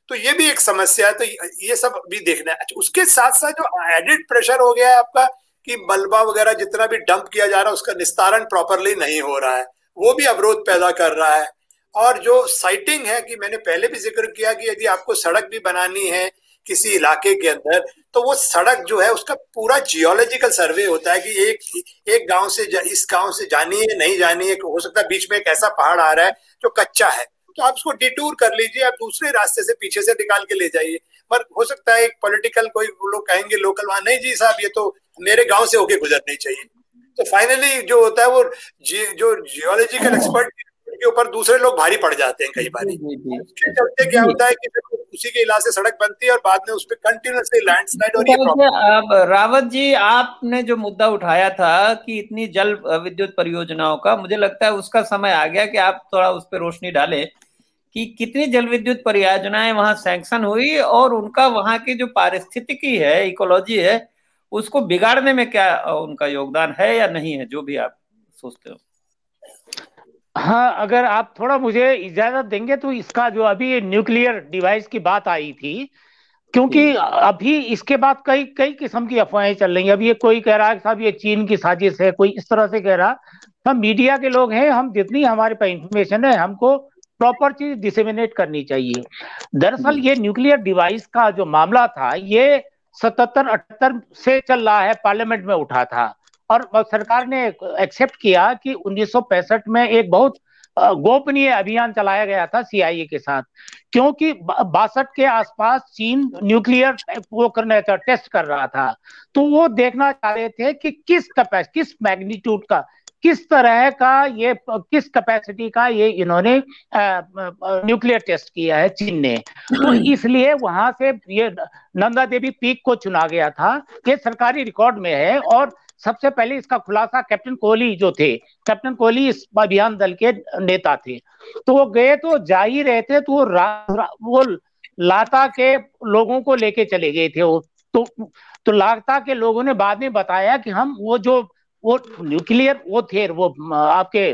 तो ये भी एक समस्या है तो ये सब भी देखना है। अच्छा उसके साथ साथ जो एडिड प्रेशर हो गया है आपका कि मलबा वगैरह जितना भी डंप किया जा रहा है उसका निस्तारण प्रॉपरली नहीं हो रहा है। वो भी अवरोध पैदा कर रहा है। और जो साइटिंग है कि मैंने पहले भी ज़िक्र किया कि यदि आपको सड़क भी बनानी है किसी इलाके के अंदर तो वो सड़क जो है उसका पूरा जियोलॉजिकल सर्वे होता है कि एक एक गाँव से इस गाँव से जानी है, नहीं जानी है, हो सकता है बीच में एक ऐसा पहाड़ आ रहा है जो कच्चा है। तो आप उसको डिटूर कर लीजिए आप दूसरे रास्ते से पीछे से निकाल के ले जाइए। पर हो सकता है एक पॉलिटिकल कोई लोग कहेंगे लोकल वहाँ, नहीं जी साहब, ये तो मेरे गाँव से होके गुजरनी चाहिए। तो फाइनली जो होता है वो जी, जो जियोलॉजिकल एक्सपर्ट के ऊपर दूसरे लोग भारी पड़ जाते हैं कई बार। उसके चलते क्या होता है कि उसी के इलाके से सड़क बनती है और बाद में उस पर कंटिन्यूसली लैंडस्लाइड और ये अब रावत जी आपने जो मुद्दा उठाया था कि इतनी जल विद्युत परियोजनाओं का मुझे लगता है उसका समय आ गया कि आप थोड़ा उस पर रोशनी डालें कि कितनी जल विद्युत परियोजनाएँ वहाँ सैंक्शन हुई और उनका वहाँ की जो पारिस्थितिकी है इकोलॉजी है उसको बिगाड़ने में क्या उनका योगदान है या नहीं है जो भी आप सोचते हो? हाँ अगर आप थोड़ा मुझे इजाज़त देंगे तो इसका जो अभी न्यूक्लियर डिवाइस की बात आई थी क्योंकि अभी इसके बाद कई कई किस्म की अफवाहें चल रही हैं। अभी ये कोई कह रहा है साहब ये चीन की साजिश है कोई इस तरह से कह रहा हम मीडिया के लोग हैं हम जितनी हमारे पास इंफॉर्मेशन है हमको प्रॉपर चीज़ डिसेमिनेट करनी चाहिए। दरअसल ये न्यूक्लियर डिवाइस का जो मामला था ये सतहत्तर अठहत्तर से चल रहा है, पार्लियामेंट में उठा था। और सरकार ने एक्सेप्ट किया कि उन्नीस सौ पैंसठ में एक बहुत गोपनीय अभियान चलाया गया था सीआईए के साथ। क्योंकि बासठ के आसपास चीन न्यूक्लियर वो करने था टेस्ट कर रहा था। तो वो देखना चाह रहे थे कि किस कैपेस किस मैग्नीट्यूड का किस तरह का ये किस कैपेसिटी का ये इन्होंने न्यूक्लियर टेस्ट किया है चीन ने। तो इसलिए वहाँ से ये नंदा देवी पीक को चुना गया था ये सरकारी रिकॉर्ड में है और सबसे पहले इसका खुलासा कैप्टन कोहली जो थे कैप्टन कोहली इस अभियान दल के नेता थे। तो वो गए तो जा ही रहे थे तो वो वो लाता के लोगों को लेके चले गए थे वो। तो तो लाता के लोगों ने बाद में बताया कि हम वो जो वो न्यूक्लियर वो थे, वो आपके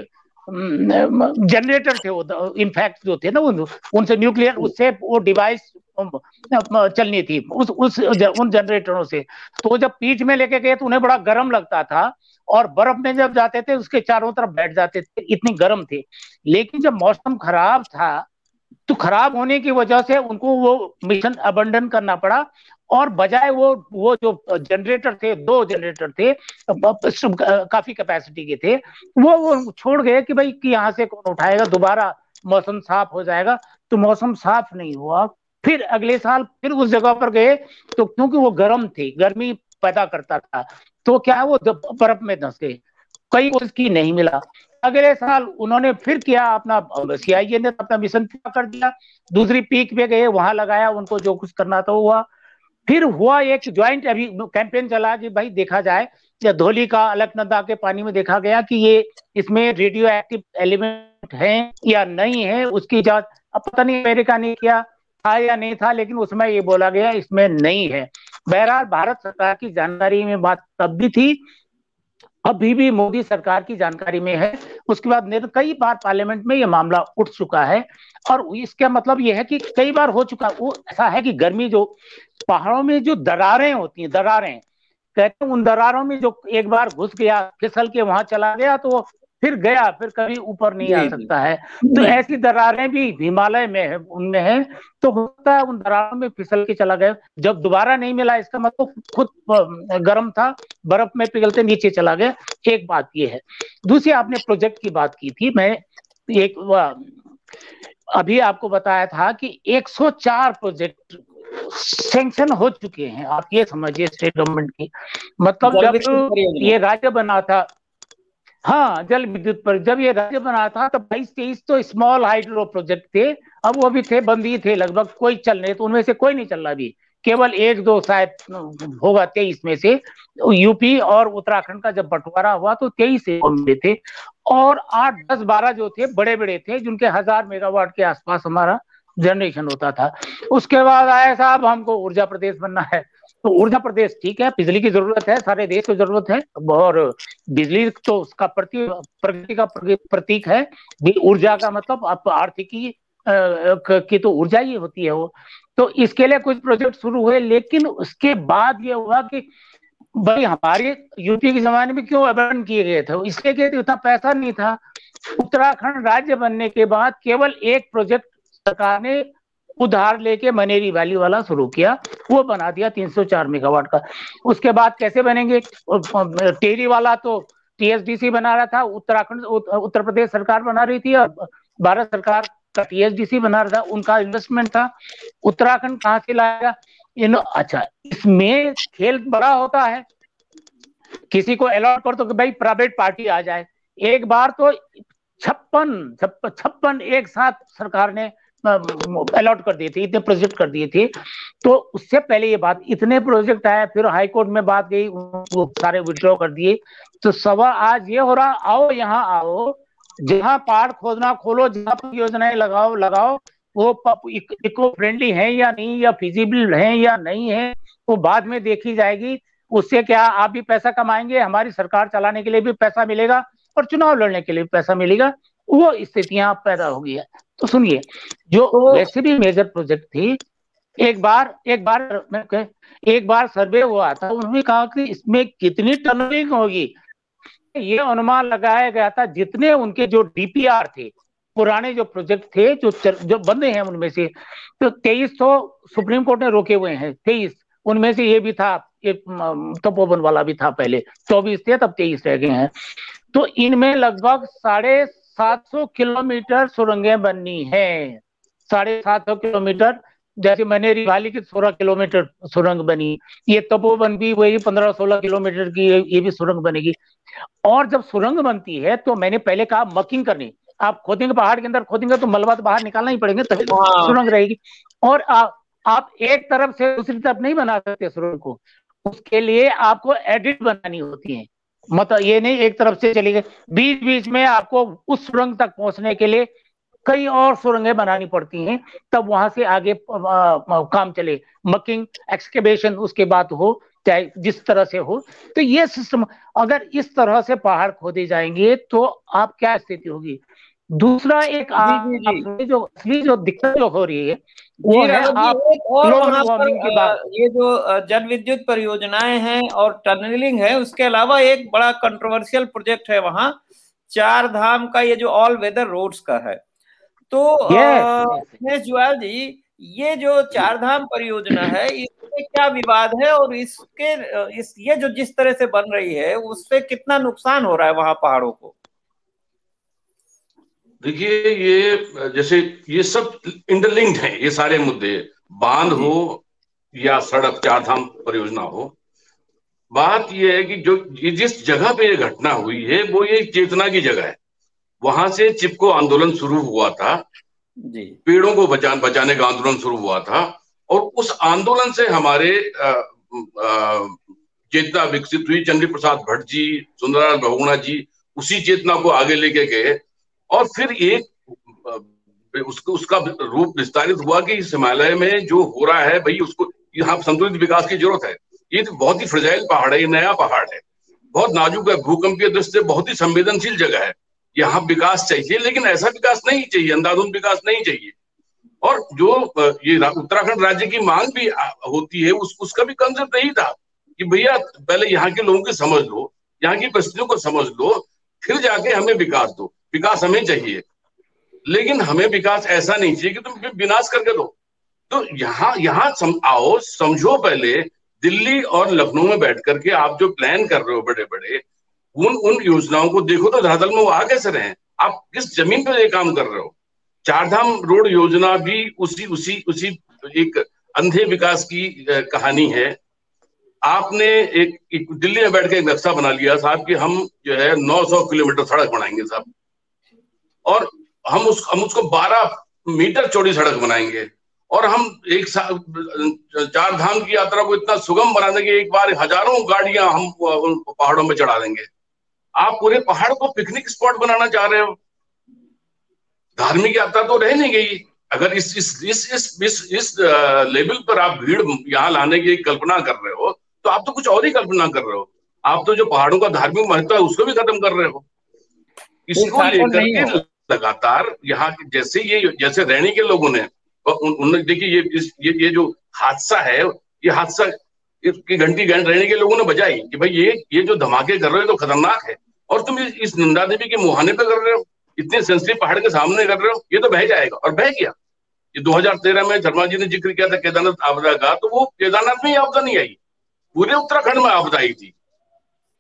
जनरेटर थे वो इनफैक्ट जो थे ना उनसे न्यूक्लियर, उससे वो डिवाइस चलनी थी, उस उस उन जनरेटरों से। तो जब पीठ में लेके गए तो उन्हें बड़ा गर्म लगता था और बर्फ़ में जब जाते थे, उसके चारों तरफ़ बैठ जाते थे, इतनी गर्म थे। लेकिन जब मौसम खराब था तो खराब होने की वजह से उनको वो मिशन अबंडन करना पड़ा और बजाय वो वो जो जनरेटर थे, दो जनरेटर थे काफ़ी कैपेसिटी के थे, वो वो छोड़ गए कि भाई कि यहाँ से कौन उठाएगा, दोबारा मौसम साफ़ हो जाएगा। तो मौसम साफ़ नहीं हुआ। फिर अगले साल फिर उस जगह पर गए तो क्योंकि वो गर्म थे, गर्मी पैदा करता था तो क्या वो बर्फ़ में धंस गए। कई उसकी नहीं मिला। अगले साल उन्होंने फिर किया अपना सीआईए ने अपना मिशन पूरा कर दिया। दूसरी पीक पे गए, वहाँ लगाया, उनको जो कुछ करना था हुआ। फिर हुआ एक ज्वाइंट अभी कैंपेन चला कि भाई देखा जाए या धोली का, अलकनंदा के पानी में देखा गया कि ये इसमें रेडियो एक्टिव एलिमेंट है या नहीं है, उसकी जाँच, अब पता नहीं अमेरिका ने किया था या नहीं था, लेकिन उसमें ये बोला गया इसमें नहीं है। बहरहाल भारत सरकार की जानकारी में बात तब भी थी अभी भी मोदी सरकार की जानकारी में है। उसके बाद कई बार पार्लियामेंट में यह मामला उठ चुका है। और इसका मतलब यह है कि कई बार हो चुका, वो ऐसा है कि गर्मी जो पहाड़ों में जो दरारें होती हैं, दरारें, कहते हैं उन दरारों में जो एक बार घुस गया, फिसल के वहाँ चला गया तो फिर गया फिर कभी ऊपर नहीं आ सकता है। तो ऐसी दरारें भी हिमालय में है उनमें है। तो होता है उन दरारों में फिसल के चला गया। जब दोबारा नहीं मिला इसका मतलब खुद गर्म था बर्फ़ में पिघलते नीचे चला गया। एक बात ये है। दूसरी आपने प्रोजेक्ट की बात की थी। मैं एक अभी आपको बताया था कि 104 प्रोजेक्ट सेंक्शन हो चुके हैं। आप ये समझिए स्टेट गवर्नमेंट की। मतलब जब ये राज्य बना था हाँ जल विद्युत पर जब ये राज्य बना था तो बाईस तेईस तो स्मॉल हाइड्रो प्रोजेक्ट थे। अब वो भी थे, बंदी थे, लगभग कोई चल रहे तो उनमें से कोई नहीं चल रहा अभी। केवल एक दो शायद होगा तेईस में से। यूपी और उत्तराखंड का जब बंटवारा हुआ तो तेईस में थे। और आठ, दस, बारह जो थे बड़े बड़े थे, जिनके हज़ार मेगावाट के आसपास हमारा जनरेशन होता था। उसके बाद आया साहब, हमको ऊर्जा प्रदेश बनना है। तो ऊर्जा प्रदेश, ठीक है, बिजली की ज़रूरत है, सारे देश को ज़रूरत है, और बिजली तो उसका प्रति, प्रगति का प्रतीक है ऊर्जा का मतलब आप आर्थिकी की तो ऊर्जा ही होती है वो। तो इसके लिए कुछ प्रोजेक्ट शुरू हुए, लेकिन उसके बाद ये हुआ कि भाई हमारे यूपी के जमाने में क्यों अबन किए गए थे? इसलिए कि उतना पैसा नहीं था। उत्तराखंड राज्य बनने के बाद केवल एक प्रोजेक्ट सरकार ने उधार लेके मनेरी वैली वाला शुरू किया, वो बना दिया 304 मेगावाट का। उसके बाद कैसे बनेंगे? टेरी वाला तो टीएसडीसी बना रहा था, उत्तराखंड उत्तर प्रदेश सरकार बना रही थी और भारत सरकार का टीएसडीसी बना रहा था, उनका इन्वेस्टमेंट था। उत्तराखंड कहाँ से लाएगा? इन अच्छा इसमें खेल बड़ा होता है। किसी को अलॉट कर तो भाई प्राइवेट पार्टी आ जाए। एक बार तो छप्पन छप्पन एक साथ सरकार ने अलॉट कर दिए थे, इतने प्रोजेक्ट कर दिए थे। तो उससे पहले ये बात, इतने प्रोजेक्ट आए, फिर हाई कोर्ट में बात गई, वो सारे विड्रॉ कर दिए। तो सवाल आज ये हो रहा, आओ यहाँ आओ, जहाँ पहाड़ खोदना खोलो, जहाँ योजनाएँ लगाओ लगाओ, वो इको फ्रेंडली है या नहीं, या फिजिबल है या नहीं है, वो बाद में देखी जाएगी। उससे क्या, आप भी पैसा कमाएँगे, हमारी सरकार चलाने के लिए भी पैसा मिलेगा, और चुनाव लड़ने के लिए भी पैसा मिलेगा। वो स्थितियाँ पैदा हो गई है। तो सुनिए जो तो, वैसे भी मेजर प्रोजेक्ट थी एक बार एक बार मैं एक बार सर्वे हुआ था उन्होंने कहा कि इसमें कितनी टनलिंग होगी। ये अनुमान लगाया गया था जितने उनके जो डीपीआर थे पुराने जो प्रोजेक्ट थे जो जो बंदे हैं उनमें से तो तेईस तो सुप्रीम कोर्ट ने रोके हुए हैं तेईस। उनमें से ये भी था ये तपोवन वाला भी था पहले चौबीस थे तब तेईस रह गए हैं। तो इनमें लगभग साढ़े सात सौ किलोमीटर सुरंगें बननी है। साढ़े सात सौ किलोमीटर जैसे मैंने रिवाली की सोलह किलोमीटर सुरंग बनी ये तपोवन भी वही पंद्रह सोलह किलोमीटर की ये भी सुरंग बनेगी। और जब सुरंग बनती है तो मैंने पहले कहा मकिंग करनी। आप खोदेंगे पहाड़ के अंदर खोदेंगे तो मलबा तो बाहर निकालना ही पड़ेगा तभी हाँ। सुरंग रहेगी। और आप आप एक तरफ़ से दूसरी तरफ़ नहीं बना सकते सुरंग को। उसके लिए आपको एडिट बनानी होती है। मतलब ये नहीं एक तरफ़ से चली गई बीच बीच में आपको उस सुरंग तक पहुँचने के लिए कई और सुरंगें बनानी पड़ती हैं तब वहाँ से आगे आ, काम चले। मकिंग एक्सकेवेशन उसके बाद हो चाहे जिस तरह से हो। तो ये सिस्टम अगर इस तरह से पहाड़ खोदे जाएँगे तो आप क्या स्थिति होगी? दूसरा एक जी, जो असली जो दिक्कत जो हो रही है वो है आप ग्लोबल वार्मिंग के बाद ये जो जल विद्युत परियोजनाएँ हैं और टनलिंग है उसके अलावा एक बड़ा कंट्रोवर्शियल प्रोजेक्ट है वहाँ चार धाम का ये जो ऑल वेदर रोड्स का है। तो जुआल जी ये जो चार धाम परियोजना है इसमें क्या विवाद है और इसके इस ये जो जिस तरह से बन रही है उससे कितना नुकसान हो रहा है वहाँ पहाड़ों को? देखिए ये जैसे ये सब इंटरलिंक्ड है ये सारे मुद्दे। बाँध हो या सड़क चार धाम परियोजना हो। बात यह है कि जो जिस जगह पे ये घटना हुई है वो ये चेतना की जगह है। वहाँ से चिपको आंदोलन शुरू हुआ था। जी। पेड़ों को बचा बचाने का आंदोलन शुरू हुआ था। और उस आंदोलन से हमारे चेतना विकसित हुई। चंद्री प्रसाद भट्ट जी सुंदरलाल बहुगुणा जी उसी चेतना को आगे लेके गए। और फिर एक उसको उसका रूप विस्तारित हुआ कि इस हिमालय में जो हो रहा है, भाई, उसको, यहाँ संतुलित विकास की ज़रूरत है। ये तो बहुत ही फ्रजाइल पहाड़ है, ये नया पहाड़ है। बहुत नाजुक है भूकंप की दृष्टि से बहुत ही संवेदनशील जगह है। यहाँ विकास चाहिए, लेकिन ऐसा विकास नहीं चाहिए, अंधाधुंध विकास नहीं चाहिए। और जो ये उत्तराखंड राज्य की मांग भी होती है, उस, उसका भी कंसेप्ट नहीं था कि भैया, पहले यहाँ के लोगों की समझ लो, यहाँ की परिस्थितियों को समझ लो, फिर जाके हमें विकास दो। विकास हमें चाहिए। लेकिन हमें विकास ऐसा नहीं चाहिए कि तुम विनाश करके दो। तो यहाँ यहाँ सम, आओ समझो पहले दिल्ली और लखनऊ में बैठ करके आप जो प्लान कर रहे हो बड़े बड़े उन उन योजनाओं को देखो तो धरातल में वो आ कैसे रहे आप किस ज़मीन पर ये काम कर रहे हो? चारधाम रोड योजना भी उसी उसी उसी एक अंधे विकास की कहानी है। आपने एक, एक दिल्ली में बैठ के एक नक्शा बना लिया साहब कि हम जो है 900 किलोमीटर सड़क बनाएँगे साहब। और हम उस हम उसको 12 मीटर चौड़ी सड़क बनाएँगे। और हम एक चार धाम की यात्रा को इतना सुगम बना देंगे एक बार हज़ारों गाड़ियाँ हम उन पहाड़ों में चढ़ा देंगे। आप पूरे पहाड़ को पिकनिक स्पॉट बनाना चाह रहे हो? धार्मिक यात्रा तो रह नहीं गई। अगर इस इस इस इस इस, इस लेवल पर आप भीड़ यहाँ लाने की कल्पना कर रहे हो तो आप तो कुछ और ही कल्पना कर रहे हो। आप तो जो पहाड़ों का धार्मिक महत्व है उसको भी खत्म कर रहे हो। इसको लेकर के लगातार यहाँ जैसे ये, जैसे रहने के लोगों ने देखिए ये इस, ये ये जो हादसा है, ये हादसा की घंटी रहने के लोगों ने बजाई कि भाई ये ये जो धमाके कर रहे हो तो खतरनाक है। और तुम इस नंदा देवी के मुहाने पे कर रहे हो, इतने सेंसिटिव पहाड़ के सामने कर रहे हो, ये तो बह जाएगा, और बह गया। ये 2013 में शर्मा जी ने ज़िक्र किया था, केदारनाथ आपदा का तो वो केदारनाथ में ही आपदा नहीं आई, पूरे उत्तराखंड में आपदा आई थी।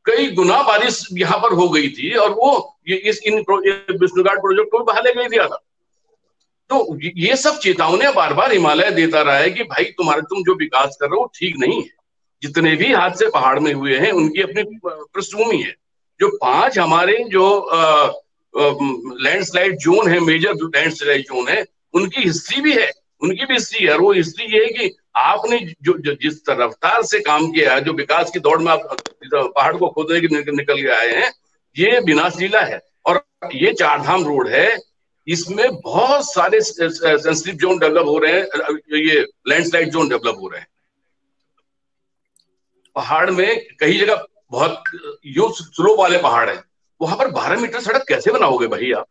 कई गुना बारिश यहाँ पर हो गई थी, और वो ये इस इन विष्णुघाट प्रोजेक्ट को बहा ले गई दिया था। तो ये सब चेतावनियाँ बार बार हिमालय देता रहा है कि भाई तुम्हारे तुम जो विकास कर रहे हो ठीक नहीं है। जितने भी हादसे पहाड़ में हुए हैं उनकी अपनी पृष्ठभूमि है। जो पाँच हमारे जो लैंडस्लाइड जोन है मेजर लैंडस्लाइड जोन है उनकी हिस्ट्री भी है। उनकी भी हिस्ट्री है। और वो हिस्ट्री ये है कि आपने जो, जो जिस रफ्तार से काम किया है जो विकास की दौड़ में आप पहाड़ को खोदने के निकल के आए हैं ये विनाशलीला है और ये चारधाम रोड है। इसमें बहुत सारे सेंसिटिव जोन डेवलप हो रहे हैं ये लैंडस्लाइड जोन डेवलप हो रहे हैं। पहाड़ में कई जगह बहुत यो स्लो वाले पहाड़ है। वहाँ पर बारह मीटर सड़क कैसे बनाओगे भाई आप?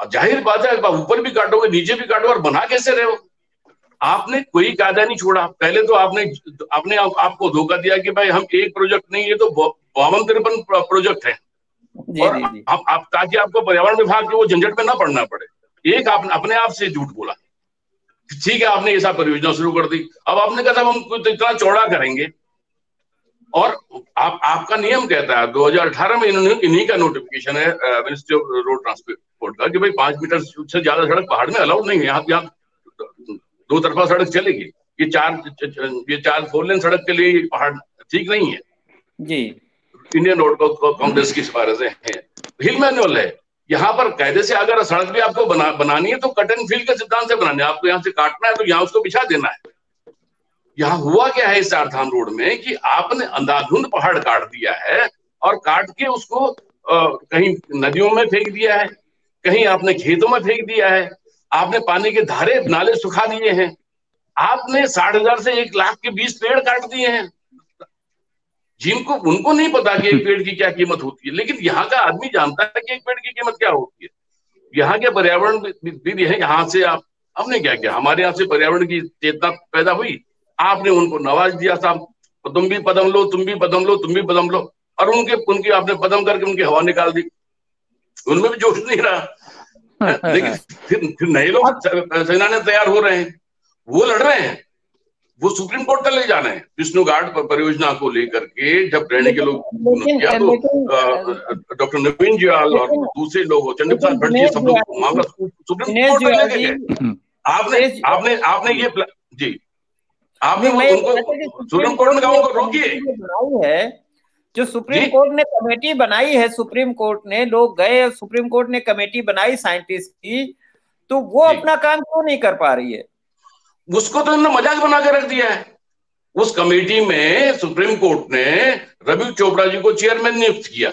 ज़ाहिर बात है ऊपर भी काटोगे नीचे भी काटोगे और बना कैसे रहे हो? आपने कोई कायदा नहीं छोड़ा। पहले तो आपने आपने आप, आपको धोखा दिया कि भाई हम एक प्रोजेक्ट नहीं है तो बावन तिरपन प्रोजेक्ट है। और आप, आप ताकि आपको पर्यावरण विभाग के वो झंझट में ना पड़ना पड़े। एक आपने अपने आप से झूठ बोला। ठीक है आपने ये सब परियोजना शुरू कर दी। अब आपने कहा था हम तो इतना चौड़ा करेंगे। और आप आपका नियम कहता है 2018 में इन्होंने इन्हीं का नोटिफिकेशन है मिनिस्ट्री ऑफ़ रोड ट्रांसपोर्ट का कि भाई पाँच मीटर से ज़्यादा सड़क पहाड़ में अलाउड नहीं है। यहाँ यहाँ दो तरफा सड़क चलेगी। ये चार ये चार फोर लेन सड़क के लिए पहाड़ ठीक नहीं है। जी। इंडियन रोड कांग्रेस की सिफारिशें हैं। हिल मैनुअल है। यहाँ पर कायदे से अगर सड़क भी आपको बना बनानी है तो कट एंड फील के सिद्धांत से बनानी है। आपको यहाँ से काटना है तो यहाँ उसको बिछा देना है। यहाँ हुआ क्या है इस चारधाम रोड में कि आपने अंधाधुंध पहाड़ काट दिया है और काट के उसको आ, कहीं नदियों में फेंक दिया है कहीं आपने खेतों में फेंक दिया है आपने पानी के धारे नाले सुखा दिए हैं। आपने साठ हज़ार से एक लाख के बीस पेड़ काट दिए हैं। जिनको उनको नहीं पता कि एक पेड़ की क्या कीमत होती है लेकिन यहाँ का आदमी जानता है कि एक पेड़ की कीमत क्या होती है। यहाँ के पर्यावरण भी है यहाँ से आप हमने क्या किया? हमारे यहाँ से पर्यावरण की चेतना पैदा हुई। आपने उनको नवाज़ दिया साहब तुम भी पदम लो तुम भी पदम लो तुम भी पदम लो। और उनके उनकी आपने पदम करके उनकी हवा निकाल दी। उनमें भी जोश नहीं रहा। <laughs> लेकिन फिर फिर नए लोग सेना ने तैयार हो रहे हैं। वो लड़ रहे हैं। वो सुप्रीम कोर्ट तक ले जाना है विष्णु घाट परियोजना को लेकर के जब रहने के लोग या तो डॉक्टर नवीन जियाल और दूसरे लोग चंडी प्रसाद भट्ट सब लोग मामला सुप्रीम कोर्ट तक लेके गए आपने आपने आपने ये जी। आपने उनको सुप्रीम कोर्ट ने कहा उनको रोकिए। जो सुप्रीम कोर्ट ने कमेटी बनाई है सुप्रीम कोर्ट ने लोग गए सुप्रीम कोर्ट ने कमेटी बनाई साइंटिस्ट की तो वो अपना काम क्यों नहीं कर पा रही है? उसको तो इन्होंने मज़ाक बना के रख दिया है। उस कमेटी में सुप्रीम कोर्ट ने रवि चोपड़ा जी को चेयरमैन नियुक्त किया।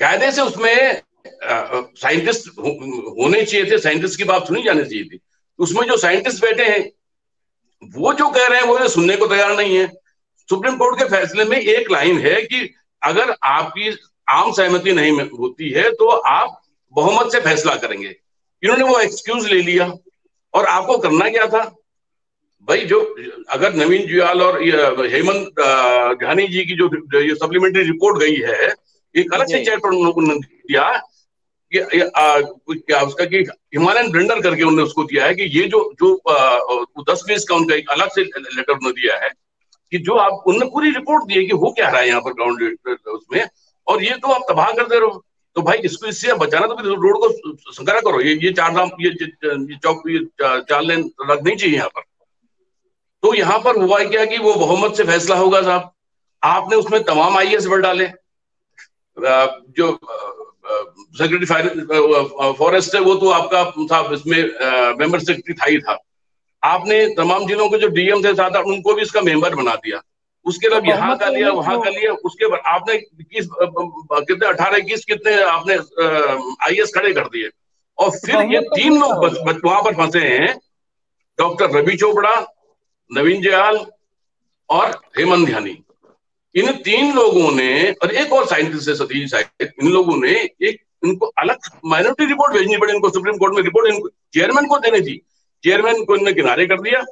कायदे से उसमें साइंटिस्ट होने चाहिए थे, साइंटिस्ट की बात सुनी जानी चाहिए थी। उसमें जो साइंटिस्ट बैठे हैं, वो जो कह रहे हैं, वो सुनने को तैयार नहीं है। सुप्रीम कोर्ट के फैसले में एक लाइन है कि अगर आपकी आम सहमति नहीं होती है तो आप बहुमत से फैसला करेंगे। इन्होंने वो एक्सक्यूज ले लिया और आपको करना क्या था? भाई जो अगर नवीन जुयाल और हेमंत घानी जी की जो ये सप्लीमेंट्री रिपोर्ट गई है एक अलग से उन्होंने दिया क्या। उसका कि हिमालयन ब्लेंडर करके उन्होंने उसको दिया है कि ये जो जो दस बीस का उनका एक अलग से लेटर उन्होंने दिया है कि जो आप उन्होंने पूरी रिपोर्ट दी है कि हो क्या रहा है यहाँ पर ग्राउंड उसमें। और ये तो आप तबाह कर दे रहे। हो तो भाई इसको इससे बचाना तो फिर रोड को संकरा करो। ये ये चार धाम ये, ये चौक ये चार लेन रखनी चाहिए यहाँ पर। तो यहाँ पर हुआ क्या कि वो बहुमत से फैसला होगा साहब? आपने उसमें तमाम आई एस डाले। जो सेक्रेटरी फॉरेस्ट है वो तो आपका था इसमें मेंबर सेक्रेटरी था ही था। आपने तमाम जिलों के जो डीएम थे साथ उनको भी इसका मेंबर बना दिया। उसके बाद यहाँ का लिया वहाँ का लिया उसके बाद आपने किस कितने अठारह इक्कीस कितने आपने आई एस खड़े कर दिए। और फिर ये तीन लोग वहाँ पर फंसे हैं डॉक्टर रवि चोपड़ा नवीन जयाल और हेमंत ध्यानी। इन तीन लोगों ने, और एक और साइंटिस्ट है सतीश साहिब, इन लोगों ने एक इनको अलग माइनॉरिटी रिपोर्ट भेजनी पड़ी, इनको सुप्रीम कोर्ट में रिपोर्ट, इनको चेयरमैन को देनी थी चेयरमैन को इन्होंने किनारे कर दिया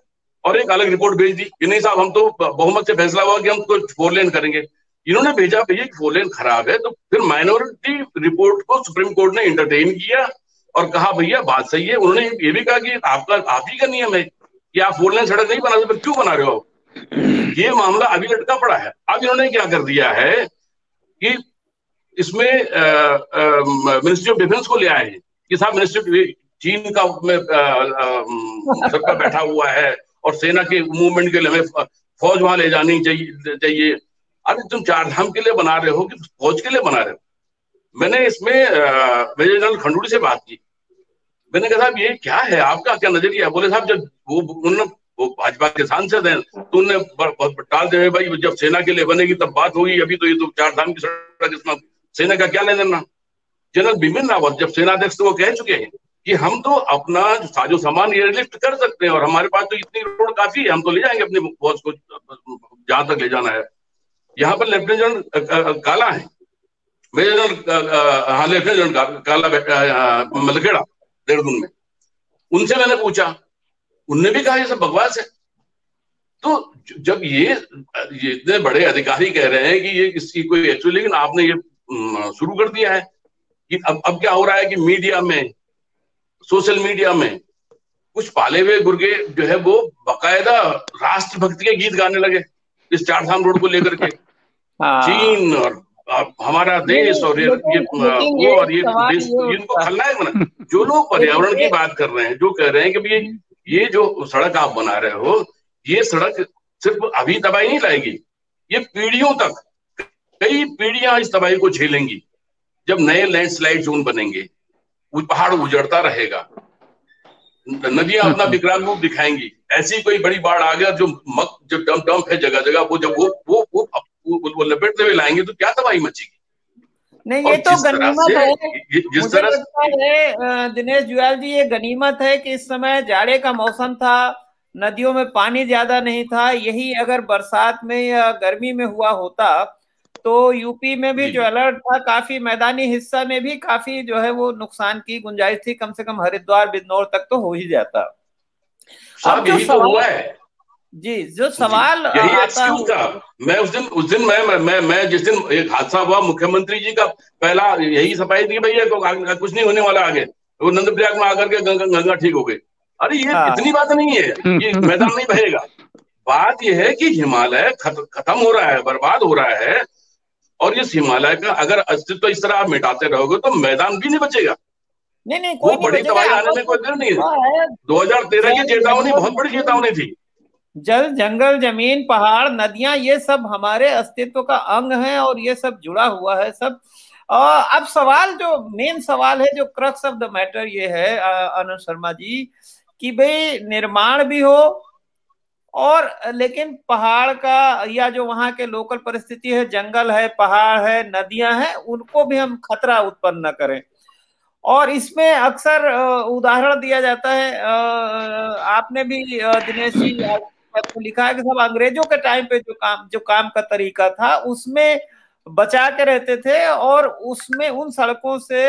और एक अलग रिपोर्ट भेज दी कि नहीं साहब, हम तो बहुमत से फैसला हुआ कि हम तो फोर लेन करेंगे। इन्होंने भेजा भैया फोर लेन खराब है तो फिर माइनॉरिटी रिपोर्ट को सुप्रीम कोर्ट ने इंटरटेन किया और कहा, भैया, बात सही है। उन्होंने ये भी कहा कि आपका, आप ही का नियम है। कि आप फोर लेन सड़क नहीं बना सकते, क्यों बना रहे हो? ये मामला अभी लटका पड़ा है। अब इन्होंने क्या कर दिया है कि इसमें मिनिस्ट्री ऑफ़ डिफेंस को ले आए हैं। कि साहब मिनिस्ट्री चीन का में सबका बैठा हुआ है और सेना के मूवमेंट के लिए हमें फौज वहाँ ले जानी चाहिए चाहिए। अरे, तुम चार धाम के लिए बना रहे हो कि फौज के लिए बना रहे हो? मैंने इसमें मेजर जनरल खंडूड़ी से बात की। मैंने कहा, साहब, ये क्या है? आपका क्या नज़रिया बोले, साहब, जब वो उन्होंने, वो भाजपा के सांसद हैं तो उन्होंने टाल दे भाई, जब सेना के लिए बनेगी तब बात होगी, अभी तो ये तो चार धाम की सड़क इसमें, सेना का क्या लेना देना जनरल बिपिन रावत जब सेनाध्यक्ष तो वो कह चुके हैं कि हम तो अपना साजो सामान एयरलिफ्ट कर सकते हैं, और हमारे पास तो इतनी रोड काफ़ी है, हम तो ले जाएँगे अपने फौज को, जहाँ तक ले जाना है। यहाँ पर लेफ्टिनेंट जनरल काला है। मेजर जनरल हाँ लेफ्टिनेंट जनरल काला मलखेड़ा, देहरादून में। उनसे मैंने पूछा उनने भी कहा ये सब बकवास है। तो जब ये ये इतने बड़े अधिकारी कह रहे हैं कि ये इसकी कोई एक्चुअली लेकिन आपने ये शुरू कर दिया है कि अब अब क्या हो रहा है कि मीडिया में सोशल मीडिया में कुछ पाले हुए गुर्गे जो है वो बकायदा राष्ट्रभक्ति के गीत गाने लगे इस चार धाम रोड को लेकर के। हाँ। चीन और हमारा देश और ये ये वो और ये देश इनको खलनायक बना। <laughs> जो लोग पर्यावरण की बात कर रहे हैं जो कह रहे हैं कि ये ये जो सड़क आप बना रहे हो ये सड़क सिर्फ़ अभी तबाही नहीं लाएगी ये पीढ़ियों तक कई पीढ़ियाँ इस तबाही को झेलेंगी। जब नए लैंडस्लाइड जोन बनेंगे पहाड़ उजड़ता रहेगा। नदियाँ अपना विकराल रूप दिखाएँगी। ऐसी कोई बड़ी बाढ़ आ गया जो मक जो डंप डंप है जगह जगह वो जब वो वो वो, वो, वो लपेटते हुए लाएँगे तो क्या तबाही मचेगी? नहीं ये तो गनीमत है। जिस मुझे तरह है दिनेश जुयाल जी ये गनीमत है कि इस समय जाड़े का मौसम था नदियों में पानी ज़्यादा नहीं था यही अगर बरसात में या गर्मी में हुआ होता तो यूपी में भी जो अलर्ट था काफ़ी मैदानी हिस्सा में भी काफ़ी जो है वो नुकसान की गुंजाइश थी कम से कम हरिद्वार बिजनौर तक तो हो ही जाता। अब जो तो सवाल हुआ है। जी जो सवाल यही एक्सक्यूज था। मैं उस दिन उस दिन मैं मैं मैं जिस दिन एक हादसा हुआ मुख्यमंत्री जी का पहला यही सफ़ाई थी भैया कुछ नहीं होने वाला आगे। वो नंद प्रयाग में आकर के गंगा गंगा ठीक हो गई। अरे ये हाँ। इतनी बात नहीं है। ये मैदान नहीं बहेगा। बात यह है कि हिमालय खत्म हो रहा है बर्बाद हो रहा है। और इस हिमालय का अगर अस्तित्व इस तरह आप मिटाते रहोगे तो मैदान भी नहीं बचेगा। नहीं नहीं कोई वो बड़ी तबाही आने में कोई देर नहीं है। दो हज़ार तेरह की चेतावनी बहुत बड़ी चेतावनी थी। जल, जंगल, ज़मीन, पहाड़, नदियाँ, ये सब हमारे अस्तित्व का अंग है और ये सब जुड़ा हुआ है सब। अब सवाल जो मेन सवाल है, जो क्रक्स ऑफ़ द मैटर ये है आनंद शर्मा जी, कि भाई निर्माण भी हो और, लेकिन पहाड़ का या जो वहाँ के लोकल परिस्थिति है, जंगल है, पहाड़ है, नदियाँ हैं, उनको भी हम खतरा उत्पन्न न करें। और इसमें अक्सर उदाहरण दिया जाता है आपने भी दिनेश जी लिखा है कि सब अंग्रेज़ों के टाइम पे जो काम जो काम का तरीका था, उसमें बचा के रहते थे और उसमें उन सड़कों से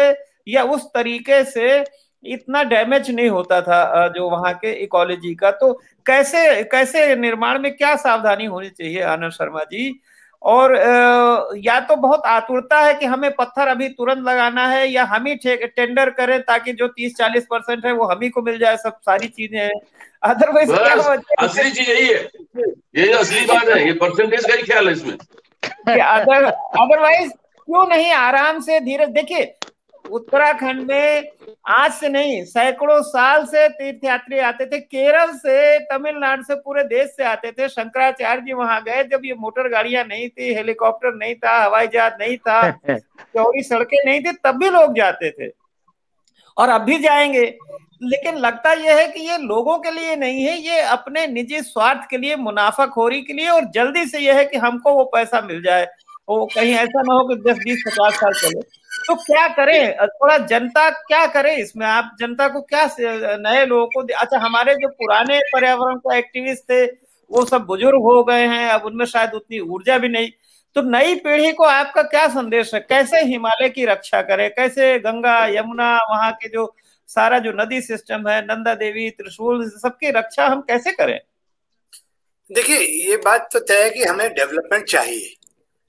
या उस तरीके से इतना डैमेज नहीं होता था जो वहाँ के इकोलॉजी का। तो कैसे कैसे निर्माण में क्या सावधानी होनी चाहिए, आनंद शर्मा जी? और या तो बहुत आतुरता है कि हमें पत्थर अभी तुरंत लगाना है या हम ही टेंडर करें ताकि जो तीस चालीस परसेंट है वो हम ही को मिल जाए सब सारी चीज़ें हैं। अदरवाइज़ असली चीज़ यही है। ये असली बात है ये परसेंटेज का ही ख्याल है इसमें। अदरवाइज़ क्यों नहीं आराम से धीरे देखिए उत्तराखंड में आज से नहीं सैकड़ों साल से तीर्थयात्री आते थे। केरल से तमिलनाडु से पूरे देश से आते थे। शंकराचार्य जी वहाँ गए जब ये मोटर गाड़ियाँ नहीं थी हेलीकॉप्टर नहीं था हवाई जहाज़ नहीं था <laughs> चौड़ी सड़कें नहीं थी तब भी लोग जाते थे। और अब भी जाएँगे। लेकिन लगता यह है कि ये लोगों के लिए नहीं है ये अपने निजी स्वार्थ के लिए मुनाफाखोरी के लिए और जल्दी से यह है कि हमको वो पैसा मिल जाए। वो कहीं ऐसा ना हो कि दस बीस पचास साल चले। तो क्या करें? थोड़ा जनता क्या करे इसमें? आप जनता को क्या नए लोगों को अच्छा हमारे जो पुराने पर्यावरण को एक्टिविस्ट थे वो सब बुज़ुर्ग हो गए हैं अब उनमें शायद उतनी ऊर्जा भी नहीं। तो नई पीढ़ी को आपका क्या संदेश है? कैसे हिमालय की रक्षा करें? कैसे गंगा यमुना वहाँ के जो सारा जो नदी सिस्टम है नंदा देवी त्रिशूल सबकी रक्षा हम कैसे करें? देखिए ये बात तो तय है कि हमें डेवलपमेंट चाहिए।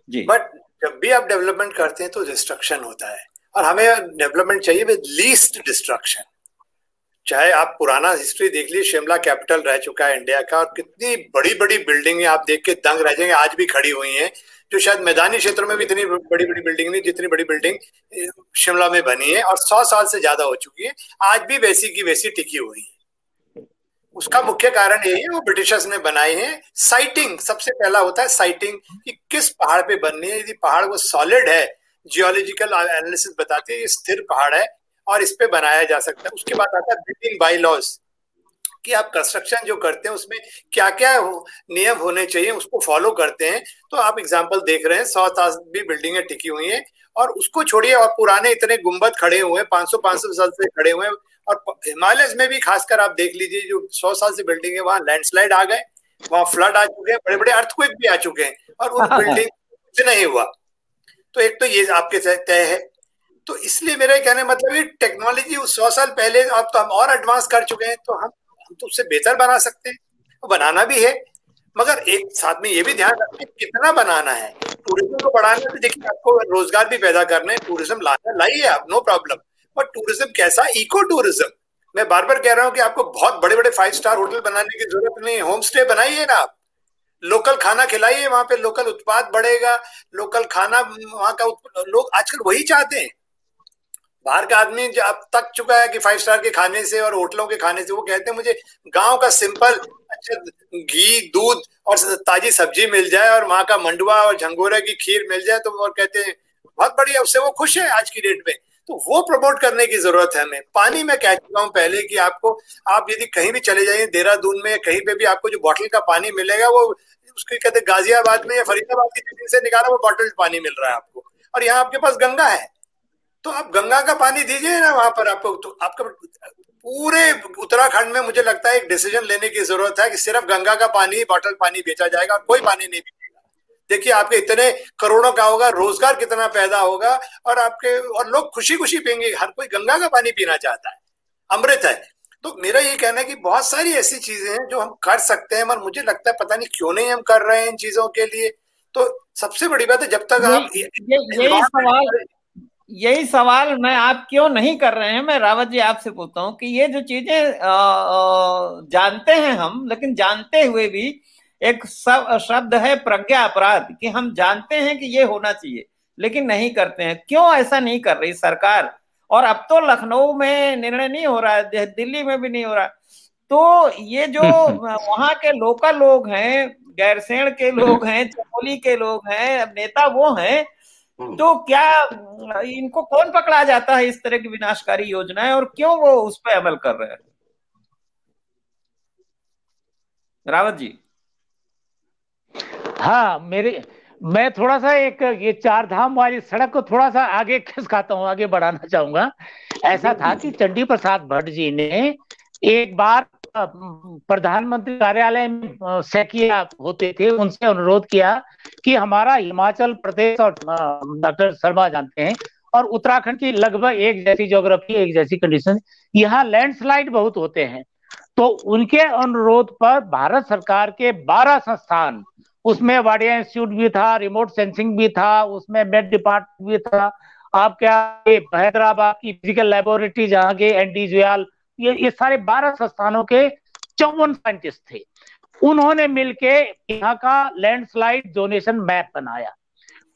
जी। बट जब भी आप डेवलपमेंट करते हैं तो डिस्ट्रक्शन होता है। और हमें डेवलपमेंट चाहिए विद लीस्ट डिस्ट्रक्शन चाहे आप पुराना हिस्ट्री देख लीजिए, शिमला कैपिटल रह चुका है इंडिया का और कितनी बड़ी बड़ी बिल्डिंग आप देख के दंग रह जाएँगे, आज भी खड़ी हुई हैं, जो शायद मैदानी क्षेत्रों में भी इतनी बड़ी बड़ी बिल्डिंग नहीं, जितनी बड़ी बिल्डिंग शिमला में बनी है और सौ साल से ज़्यादा हो चुकी है, आज भी वैसी की वैसी टिकी हुई है। उसका मुख्य कारण यही है वो ब्रिटिशर्स ने बनाए हैं। साइटिंग सबसे पहला होता है साइटिंग कि किस पहाड़ पे बननी है। यदि पहाड़ वो सॉलिड है जियोलॉजिकल एनालिसिस बताती है ये स्थिर पहाड़ है और इस पे बनाया जा सकता है। उसके बाद आता है बिल्डिंग बाई लॉज कि आप कंस्ट्रक्शन जो करते हैं उसमें क्या क्या हो, नियम होने चाहिए उसको फॉलो करते हैं। तो आप एग्ज़ाम्पल देख रहे हैं सौ साल भी बिल्डिंगें टिकी हुई हैं और उसको छोड़िए और पुराने इतने गुंबद खड़े हुए हैं पाँच सौ पाँच सौ साल से खड़े हुए हैं। और हिमालय में भी खासकर आप देख लीजिए जो सौ साल से बिल्डिंग है वहाँ लैंडस्लाइड आ गए वहाँ फ्लड आ चुके हैं बड़े बड़े अर्थक्वेक भी आ चुके हैं और उन बिल्डिंग कुछ नहीं हुआ। तो एक तो ये आपके तय है। तो इसलिए मेरा कहने मतलब ये टेक्नोलॉजी उस सौ साल पहले अब तो हम और एडवांस कर चुके हैं तो हम हम तो उससे बेहतर बना सकते हैं। तो बनाना भी है मगर एक साथ में ये भी ध्यान रखें कितना बनाना है। टूरिज़्म को बढ़ाना तो देखिए आपको रोज़गार भी पैदा करना है टूरिज़्म लाना लाइए आप नो प्रॉब्लम पर टूरिज़्म कैसा? इको टूरिज़्म मैं बार बार कह रहा हूँ कि आपको बहुत बड़े बड़े फाइव स्टार होटल बनाने की ज़रूरत नहीं होम स्टे बनाइए ना आप। लोकल खाना खिलाइए, वहाँ पे लोकल उत्पाद बढ़ेगा। लोकल खाना वहाँ का लोग आजकल वही चाहते हैं। बाहर का आदमी जो, अब तक चुका है कि फाइव स्टार के खाने से और होटलों के खाने से, वो कहते हैं, मुझे गाँव का सिंपल अच्छा घी, दूध और ताजी सब्ज़ी मिल जाए और वहाँ का मंडुआ और झंगोरे की खीर मिल जाए तो और कहते हैं, बहुत बढ़िया, उससे वो खुश है आज की डेट में। तो वो प्रमोट करने की ज़रूरत है हमें। पानी में कह चुका हूँ पहले कि आपको, आप यदि कहीं भी चले जाइए, देहरादून में कहीं पे भी आपको जो बॉटल का पानी मिलेगा, वो उसके कहते गाजियाबाद में या फरीदाबाद की ज़मीन से निकाला, वो बॉटल पानी मिल रहा है आपको। और यहाँ आपके पास गंगा है। तो आप गंगा का पानी दीजिए ना वहाँ पर आपको। तो आपका पूरे उत्तराखंड में मुझे लगता है एक डिसीज़न लेने की ज़रूरत है कि सिर्फ़ गंगा का पानी बॉटल पानी बेचा जाएगा कोई पानी नहीं बेचेगा देखिए आपके इतने करोड़ों का होगा रोज़गार कितना पैदा होगा और आपके और लोग खुशी खुशी पियेंगे हर कोई गंगा का पानी पीना चाहता है अमृत है। तो मेरा ये कहना है कि बहुत सारी ऐसी चीज़ें हैं जो हम कर सकते हैं मगर मुझे लगता है पता नहीं क्यों नहीं हम कर रहे हैं इन चीज़ों के लिए। तो सबसे बड़ी बात है जब तक आप यही सवाल यही सवाल मैं आप क्यों नहीं कर रहे हैं? मैं रावत जी आपसे पूछता हूँ कि ये जो चीज़ें जानते हैं हम लेकिन जानते हुए भी एक शब्द है प्रज्ञा अपराध कि हम जानते हैं कि ये होना चाहिए लेकिन नहीं करते हैं। क्यों ऐसा नहीं कर रही सरकार? और अब तो लखनऊ में निर्णय नहीं हो रहा है दिल्ली में भी नहीं हो रहा। तो ये जो <laughs> वहाँ के लोकल लोग हैं गैरसेण के लोग हैं <laughs> चमोली के लोग हैं अब नेता वो हैं हम्म। तो क्या इनको कौन पकड़ा जाता है इस तरह की विनाशकारी योजनाएँ और क्यों वो उस पर अमल कर रहे हैं? रावत जी। हाँ मेरे, मैं थोड़ा सा एक, ये चार धाम वाली सड़क को थोड़ा सा आगे <laughs> खिसकाता हूँ, आगे बढ़ाना चाहूँगा। ऐसा था कि चंडी प्रसाद भट्ट जी ने एक बार प्रधानमंत्री कार्यालय में सैकिया होते थे, उनसे अनुरोध किया कि हमारा हिमाचल प्रदेश और डॉक्टर शर्मा जानते हैं, और उत्तराखंड की लगभग एक जैसी ज्योग्राफी एक जैसी कंडीशन यहाँ लैंडस्लाइड बहुत होते हैं। तो उनके अनुरोध पर भारत सरकार के 12 संस्थान उसमें वाडिया इंस्टीट्यूट भी था रिमोट सेंसिंग भी था, उसमें मेड डिपार्टमेंट भी था। आप क्या हैदराबाद की फ़िज़िकल लेबोरेटरी जहाँ के एनडी जुयाल ये ये सारे बारह संस्थानों के चौवन साइंटिस्ट थे। उन्होंने मिलके यहाँ का लैंडस्लाइड जोनेशन मैप बनाया।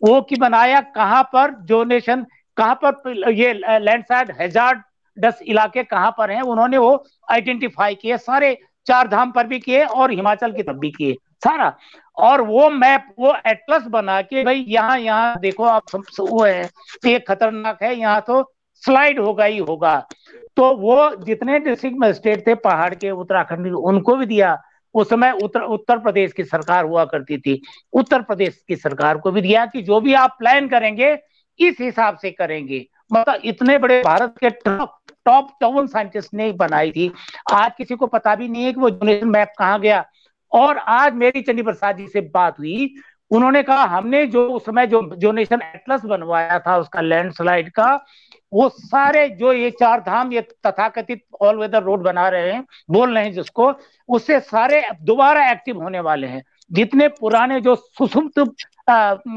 वो की बनाया, कहाँ पर जोनेशन कहाँ पर ये लैंडस्लाइड हेजार्ड दस इलाके कहाँ पर हैं, उन्होंने वो आइडेंटिफाई किए, सारे चार धाम पर भी किए और हिमाचल की तरफ़ भी किए। सारा और वो मैप वो एटलस बना के, भाई, यहाँ यहाँ, देखो, आप वो है। ये खतरनाक है, यहाँ तो स्लाइड होगा ही होगा। तो वो जितने डिस्ट्रिक्ट मजिस्ट्रेट थे, पहाड़ के, उत्तराखंड उनको भी दिया। उस समय उत्तर उत्तर प्रदेश की सरकार हुआ करती थी। उत्तर प्रदेश की सरकार को भी दिया कि जो भी आप प्लान करेंगे, इस हिसाब से करेंगे। मतलब इतने बड़े भारत के टॉप टॉप चौवन साइंटिस्ट ने बनाई थी। आज किसी को पता भी नहीं है कि वो मैप कहाँ गया। और आज मेरी चंडी प्रसाद जी से बात हुई, उन्होंने कहा, हमने जो उस समय जो जो नेशन एटलस बनवाया था, उसका लैंडस्लाइड का, वो सारे जो ये चार धाम ये तथाकथित ऑल वेदर रोड बना रहे हैं, बोल रहे हैं जिसको, उससे सारे दोबारा एक्टिव होने वाले हैं। जितने पुराने जो सुसुप्त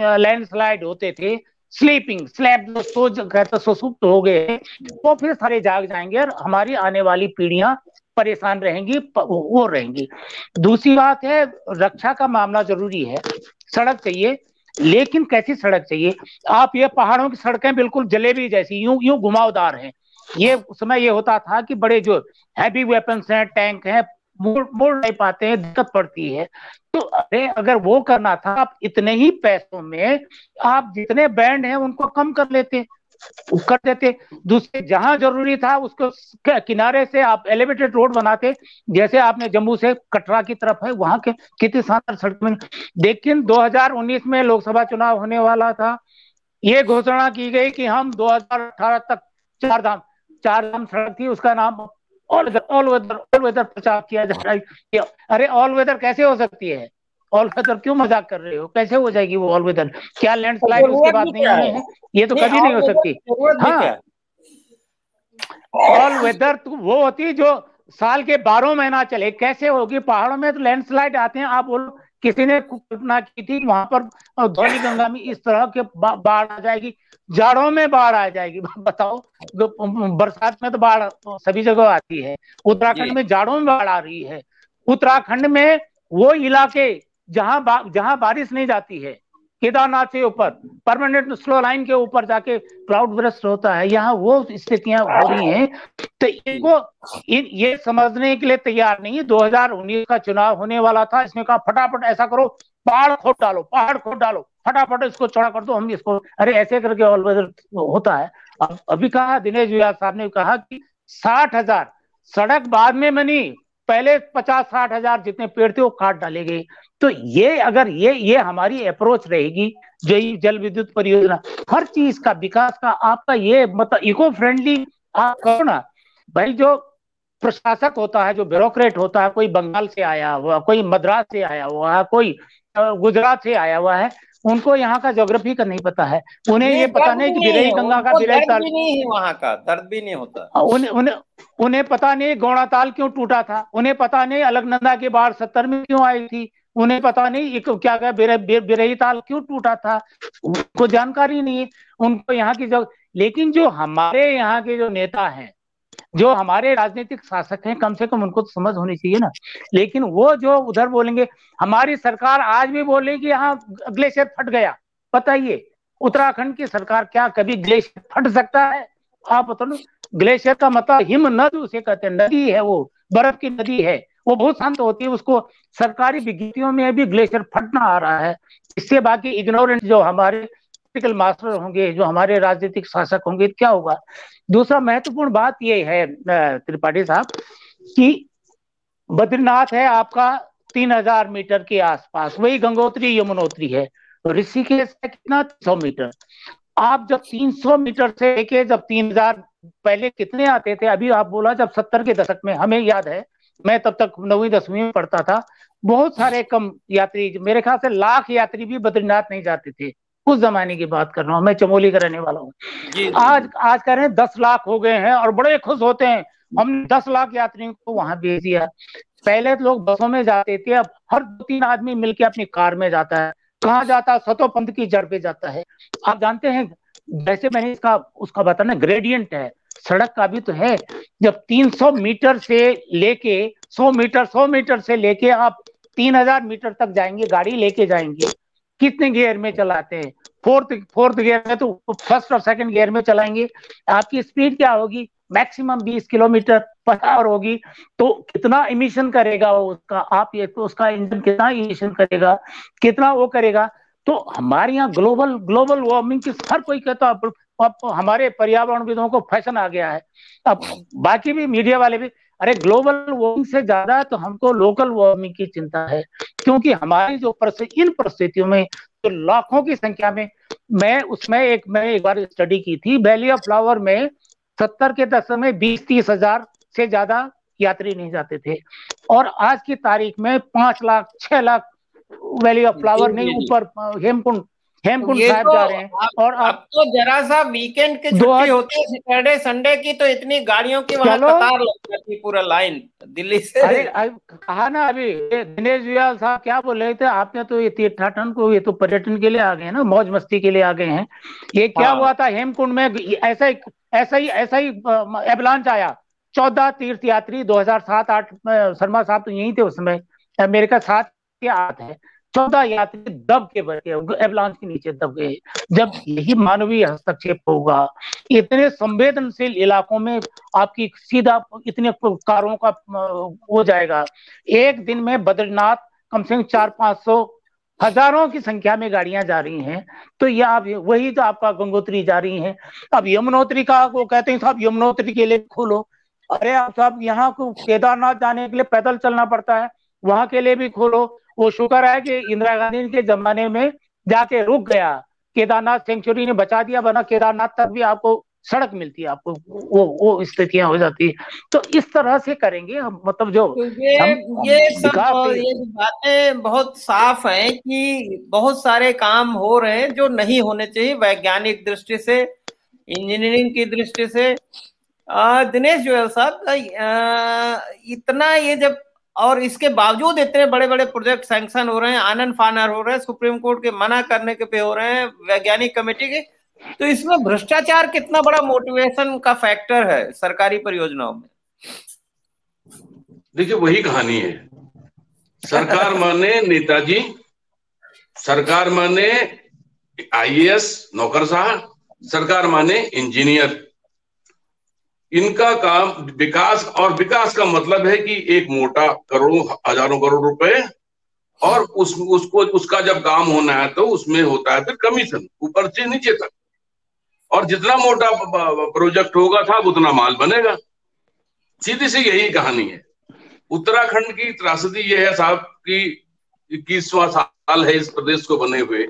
लैंडस्लाइड होते थे स्लीपिंग स्लैब जो सो कहते सुसुप्त हो गए वो फिर सारे जाग जाएँगे और हमारी आने वाली पीढ़ियाँ परेशान रहेंगी वो रहेंगी। दूसरी बात है, रक्षा का मामला ज़रूरी है। सड़क चाहिए, लेकिन कैसी सड़क चाहिए? आप ये पहाड़ों की सड़कें बिल्कुल जलेबी जैसी, यूँ यूँ घुमावदार हैं। ये समय ये होता था कि बड़े जो हैवी वेपन्स हैं टैंक हैं मोड़ मोड़ नहीं पाते हैं, दिक्कत पड़ती है। तो अरे, अगर वो करना था, आप इतने ही पैसों में, आप जितने बैंड हैं, उनको कम कर लेते, कर देते। दूसरे, जहाँ ज़रूरी था, उसको किनारे से आप एलिवेटेड रोड बनाते। जैसे आपने जम्मू से कटरा की तरफ़ है, वहाँ के कितनी शानदार सड़क में लेकिन 2019 में लोकसभा चुनाव होने वाला था। ये घोषणा की गई कि हम 2018 तक चार धाम चार धाम सड़क थी, उसका नाम all weather all weather all weather प्रचार किया जा रहा है अरे ऑल वेदर कैसे हो सकती है? ऑल वेदर क्यों मज़ाक कर रहे हो? कैसे हो जाएगी वो ऑल वेदर क्या लैंडस्लाइड उसके बाद नहीं हुए हैं? ये तो कभी नहीं हो सकती। हाँ? ऑल वेदर तो वो होती जो साल के बारह महीना चले। कैसे होगी? पहाड़ों में तो लैंडस्लाइड आते हैं आप बोलो किसी ने कल्पना की थी वहाँ पर धौली गंगा में इस तरह के बाढ़ आ जाएगी जाड़ों में बाढ़ आ जाएगी। <laughs> बताओ बरसात में तो बाढ़ सभी जगह आती है। उत्तराखंड में जाड़ों में बाढ़ आ रही है। उत्तराखंड में वो इलाके जहाँ बा, जहाँ बारिश नहीं जाती है केदारनाथ से ऊपर परमानेंट स्लो लाइन के ऊपर जाके क्लाउड ब्रस्ट होता है। यहाँ वो स्थितियाँ हो रही हैं। तो इनको इन ये समझने के लिए तैयार नहीं है। 2019 का चुनाव होने वाला था। इसमें कहा, फटाफट ऐसा करो, पहाड़ खोद डालो, पहाड़ खोद डालो। फटाफट इसको चौड़ा कर दो। हम इसको, अरे ऐसे करके ऑल वेदर होता है। अब, अभी कहा दिनेश साहब ने कहा कि साठ हज़ार, सड़क बाद में बनी पहले पचास साठ हज़ार जितने पेड़ थे वो काट डाले गए। तो ये अगर ये ये हमारी अप्रोच रहेगी जो जल विद्युत परियोजना, हर चीज़ का विकास का आपका ये मतलब इको फ्रेंडली आप करो ना। भाई जो प्रशासक होता है, जो ब्यूरोक्रेट होता है, कोई बंगाल से आया हुआ, कोई मद्रास से आया हुआ है, कोई गुजरात से आया हुआ है उनको यहाँ का जोग्राफी का नहीं पता है। उन्हें ये पता नहीं कि बिरई गंगा का बिरई ताल नहीं है वहाँ का दर्द भी नहीं होता। उन्हें उन्हें उन्हें पता नहीं गौड़ा ताल क्यों टूटा था। उन्हें पता नहीं अलगनंदा की बाढ़ सत्तर में क्यों आई थी। उन्हें पता नहीं एक क्या क्या बिरही ताल क्यों टूटा था। उनको जानकारी नहीं है। उनको यहाँ की जगह लेकिन जो हमारे यहाँ के जो नेता हैं जो हमारे राजनीतिक शासक हैं, कम से कम उनको तो समझ होनी चाहिए ना। लेकिन वो जो उधर बोलेंगे, हमारी सरकार आज भी बोले कि यहाँ ग्लेशियर फट गया। बताइए, उत्तराखंड की सरकार क्या कभी ग्लेशियर फट सकता है? आप बता ग्लेशियर का मतलब हिम नद, उसे कहते हैं, नदी है वो, बर्फ़ की नदी है। वो बहुत शांत होती है, उसको सरकारी विज्ञप्तियों में भी ग्लेशियर फटना आ रहा है। इससे बाकी इग्नोरेंट जो हमारे पॉलिटिकल मास्टर होंगे, जो हमारे राजनीतिक शासक होंगे, क्या होगा? दूसरा महत्वपूर्ण बात ये है त्रिपाठी साहब, कि बद्रीनाथ है आपका तीन हज़ार मीटर के आसपास, वही गंगोत्री, यमुनोत्री है। ऋषिकेश है कितना? सौ मीटर। आप जब 300 मीटर से लेके जब 3000 पहले कितने आते थे, अभी आप बोला जब सत्तर के दशक में, हमें याद है, मैं तब तक नौवीं, दसवीं में पढ़ता था, बहुत सारे कम यात्री, मेरे ख्याल से लाख यात्री भी बद्रीनाथ नहीं जाते थे। उस जमाने की बात कर रहा हूँ मैं चमोली का रहने वाला हूँ। आज आज कह रहे हैं दस लाख हो गए हैं और बड़े खुश होते हैं। हमने दस लाख यात्रियों को वहाँ भेज दिया। पहले तो लोग बसों में जाते थे अब हर दो तीन आदमी मिलके अपनी कार में जाता है। कहाँ जाता है? सतो पंथ की जड़ पे जाता है। आप जानते हैं जैसे मैंने इसका उसका बताना ग्रेडियंट है। सड़क का भी तो है। जब 300 मीटर से लेके 100 मीटर 100 मीटर से लेके आप 3000 मीटर तक जाएँगे गाड़ी लेके जाएँगे कितने गियर में चलाते हैं? फोर्थ फोर्थ गियर में तो फ़र्स्ट और सेकंड गियर में चलाएँगे। आपकी स्पीड क्या होगी? मैक्सिमम 20 किलोमीटर पर आवर होगी। तो कितना इमिशन करेगा वो उसका? आप ये तो उसका इंजन कितना इमिशन करेगा? कितना वो करेगा? तो हमारे यहाँ ग्लोबल ग्लोबल वार्मिंग की हर कोई कहता अब अब हमारे पर्यावरणविदों को फ़ैशन आ गया है। अब बाकी भी मीडिया वाले भी अरे ग्लोबल वार्मिंग से ज़्यादा तो हमको लोकल वार्मिंग की चिंता है क्योंकि हमारी जो इन परिस्थितियों में तो लाखों की संख्या में मैं उसमें एक मैं एक बार स्टडी की थी वैली ऑफ़ फ्लावर में सत्तर के दशक में बीस तीस हज़ार से ज़्यादा यात्री नहीं जाते थे और आज की तारीख में पाँच लाख छह लाख वैली ऑफ़ फ्लावर नहीं ऊपर हेमकुंड हेमकुंड साहब तो, जा रहे हैं और अब तो जरा सा वीकेंड के छुट्टी होती है सैटरडे संडे की तो इतनी गाड़ियों की वहाँ कतार लग जाती पूरा लाइन दिल्ली से। अरे कहा ना अभी दिनेश वियाल साहब क्या बोल रहे थे? आपने तो ये तीर्थाटन को ये तो पर्यटन के लिए आ गए ना मौज मस्ती के लिए आ गए हैं। ये क्या हाँ। हुआ था हेमकुंड में? ऐसा ही ऐसा ही ऐसा ही एबलांच आया। चौदह तीर्थ यात्री दो हज़ार सात आठ शर्मा साहब तो यही थे उसमें अमेरिका साथ के आठ है। चौदह यात्री दब के बढ़ गए एवलांच के नीचे दब गए। जब यही मानवीय हस्तक्षेप होगा, इतने संवेदनशील इलाकों में आपकी सीधा इतने कारों का हो जाएगा। एक दिन में बद्रीनाथ कम से कम चार पाँच सौ हज़ारों की संख्या में गाड़ियाँ जा रही हैं तो ये आप, वही तो आपका गंगोत्री जा रही है। अब यमुनोत्री का वो कहते हैं, साहब, यमुनोत्री के लिए खोलो। अरे आप साहब, यहाँ को केदारनाथ जाने के लिए पैदल चलना पड़ता है, वहाँ के लिए भी खोलो। वो शुक्र है कि इंदिरा गांधी के जमाने में जाके रुक गया। केदारनाथ सेंचुरी ने बचा दिया बना केदारनाथ तक भी आपको सड़क मिलती है आपको वो वो स्थितियाँ हो जाती है। तो इस तरह से करेंगे हम मतलब जो तो ये हम, ये सब ये बातें बहुत साफ़ हैं कि बहुत सारे काम हो रहे हैं जो नहीं होने चाहिए वैज्ञानिक दृष्टि से इंजीनियरिंग की दृष्टि से। दिनेश जोयल साहब इतना ये जब और इसके बावजूद इतने बड़े बड़े प्रोजेक्ट सैंक्शन हो रहे हैं, आनंद फानर हो रहे हैं, सुप्रीम कोर्ट के मना करने के पे हो रहे हैं, वैज्ञानिक कमेटी के। तो इसमें भ्रष्टाचार कितना बड़ा मोटिवेशन का फैक्टर है सरकारी परियोजनाओं में? देखिए, वही कहानी है। सरकार माने नेताजी, सरकार माने आईएएस नौकरशाह सरकार माने इंजीनियर इनका काम विकास और विकास का मतलब है कि एक मोटा करोड़ों, हज़ारों करोड़ रुपए और उस, उसको, उसका जब काम होना है तो उसमें होता है फिर कमीशन ऊपर से नीचे तक। और जितना मोटा प्रोजेक्ट होगा था उतना माल बनेगा। सीधी सी यही कहानी है। उत्तराखंड की त्रासदी यह है साहब कि इक्कीसवा साल है इस प्रदेश को बने हुए।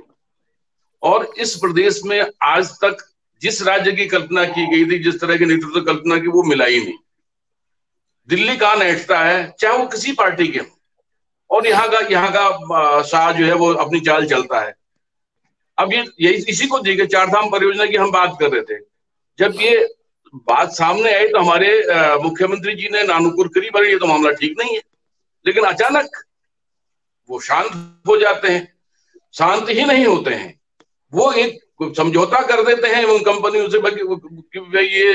और इस प्रदेश में आज तक जिस राज्य की कल्पना की गई थी, जिस तरह की नेतृत्व तो कल्पना की, वो मिला ही नहीं। दिल्ली कहा नैटता है, चाहे वो किसी पार्टी के हो। और यहाँ का यहाँ का शाह जो है वो अपनी चाल चलता है। अब ये यही इसी को देखिए चार धाम परियोजना की हम बात कर रहे थे। जब ये बात सामने आई तो हमारे मुख्यमंत्री जी ने नानुकुर करी भरे ये तो मामला ठीक नहीं है। लेकिन अचानक वो शांत हो जाते हैं, शांत ही नहीं होते हैं। वो एक समझौता कर देते हैं उन कंपनियों से भाई ये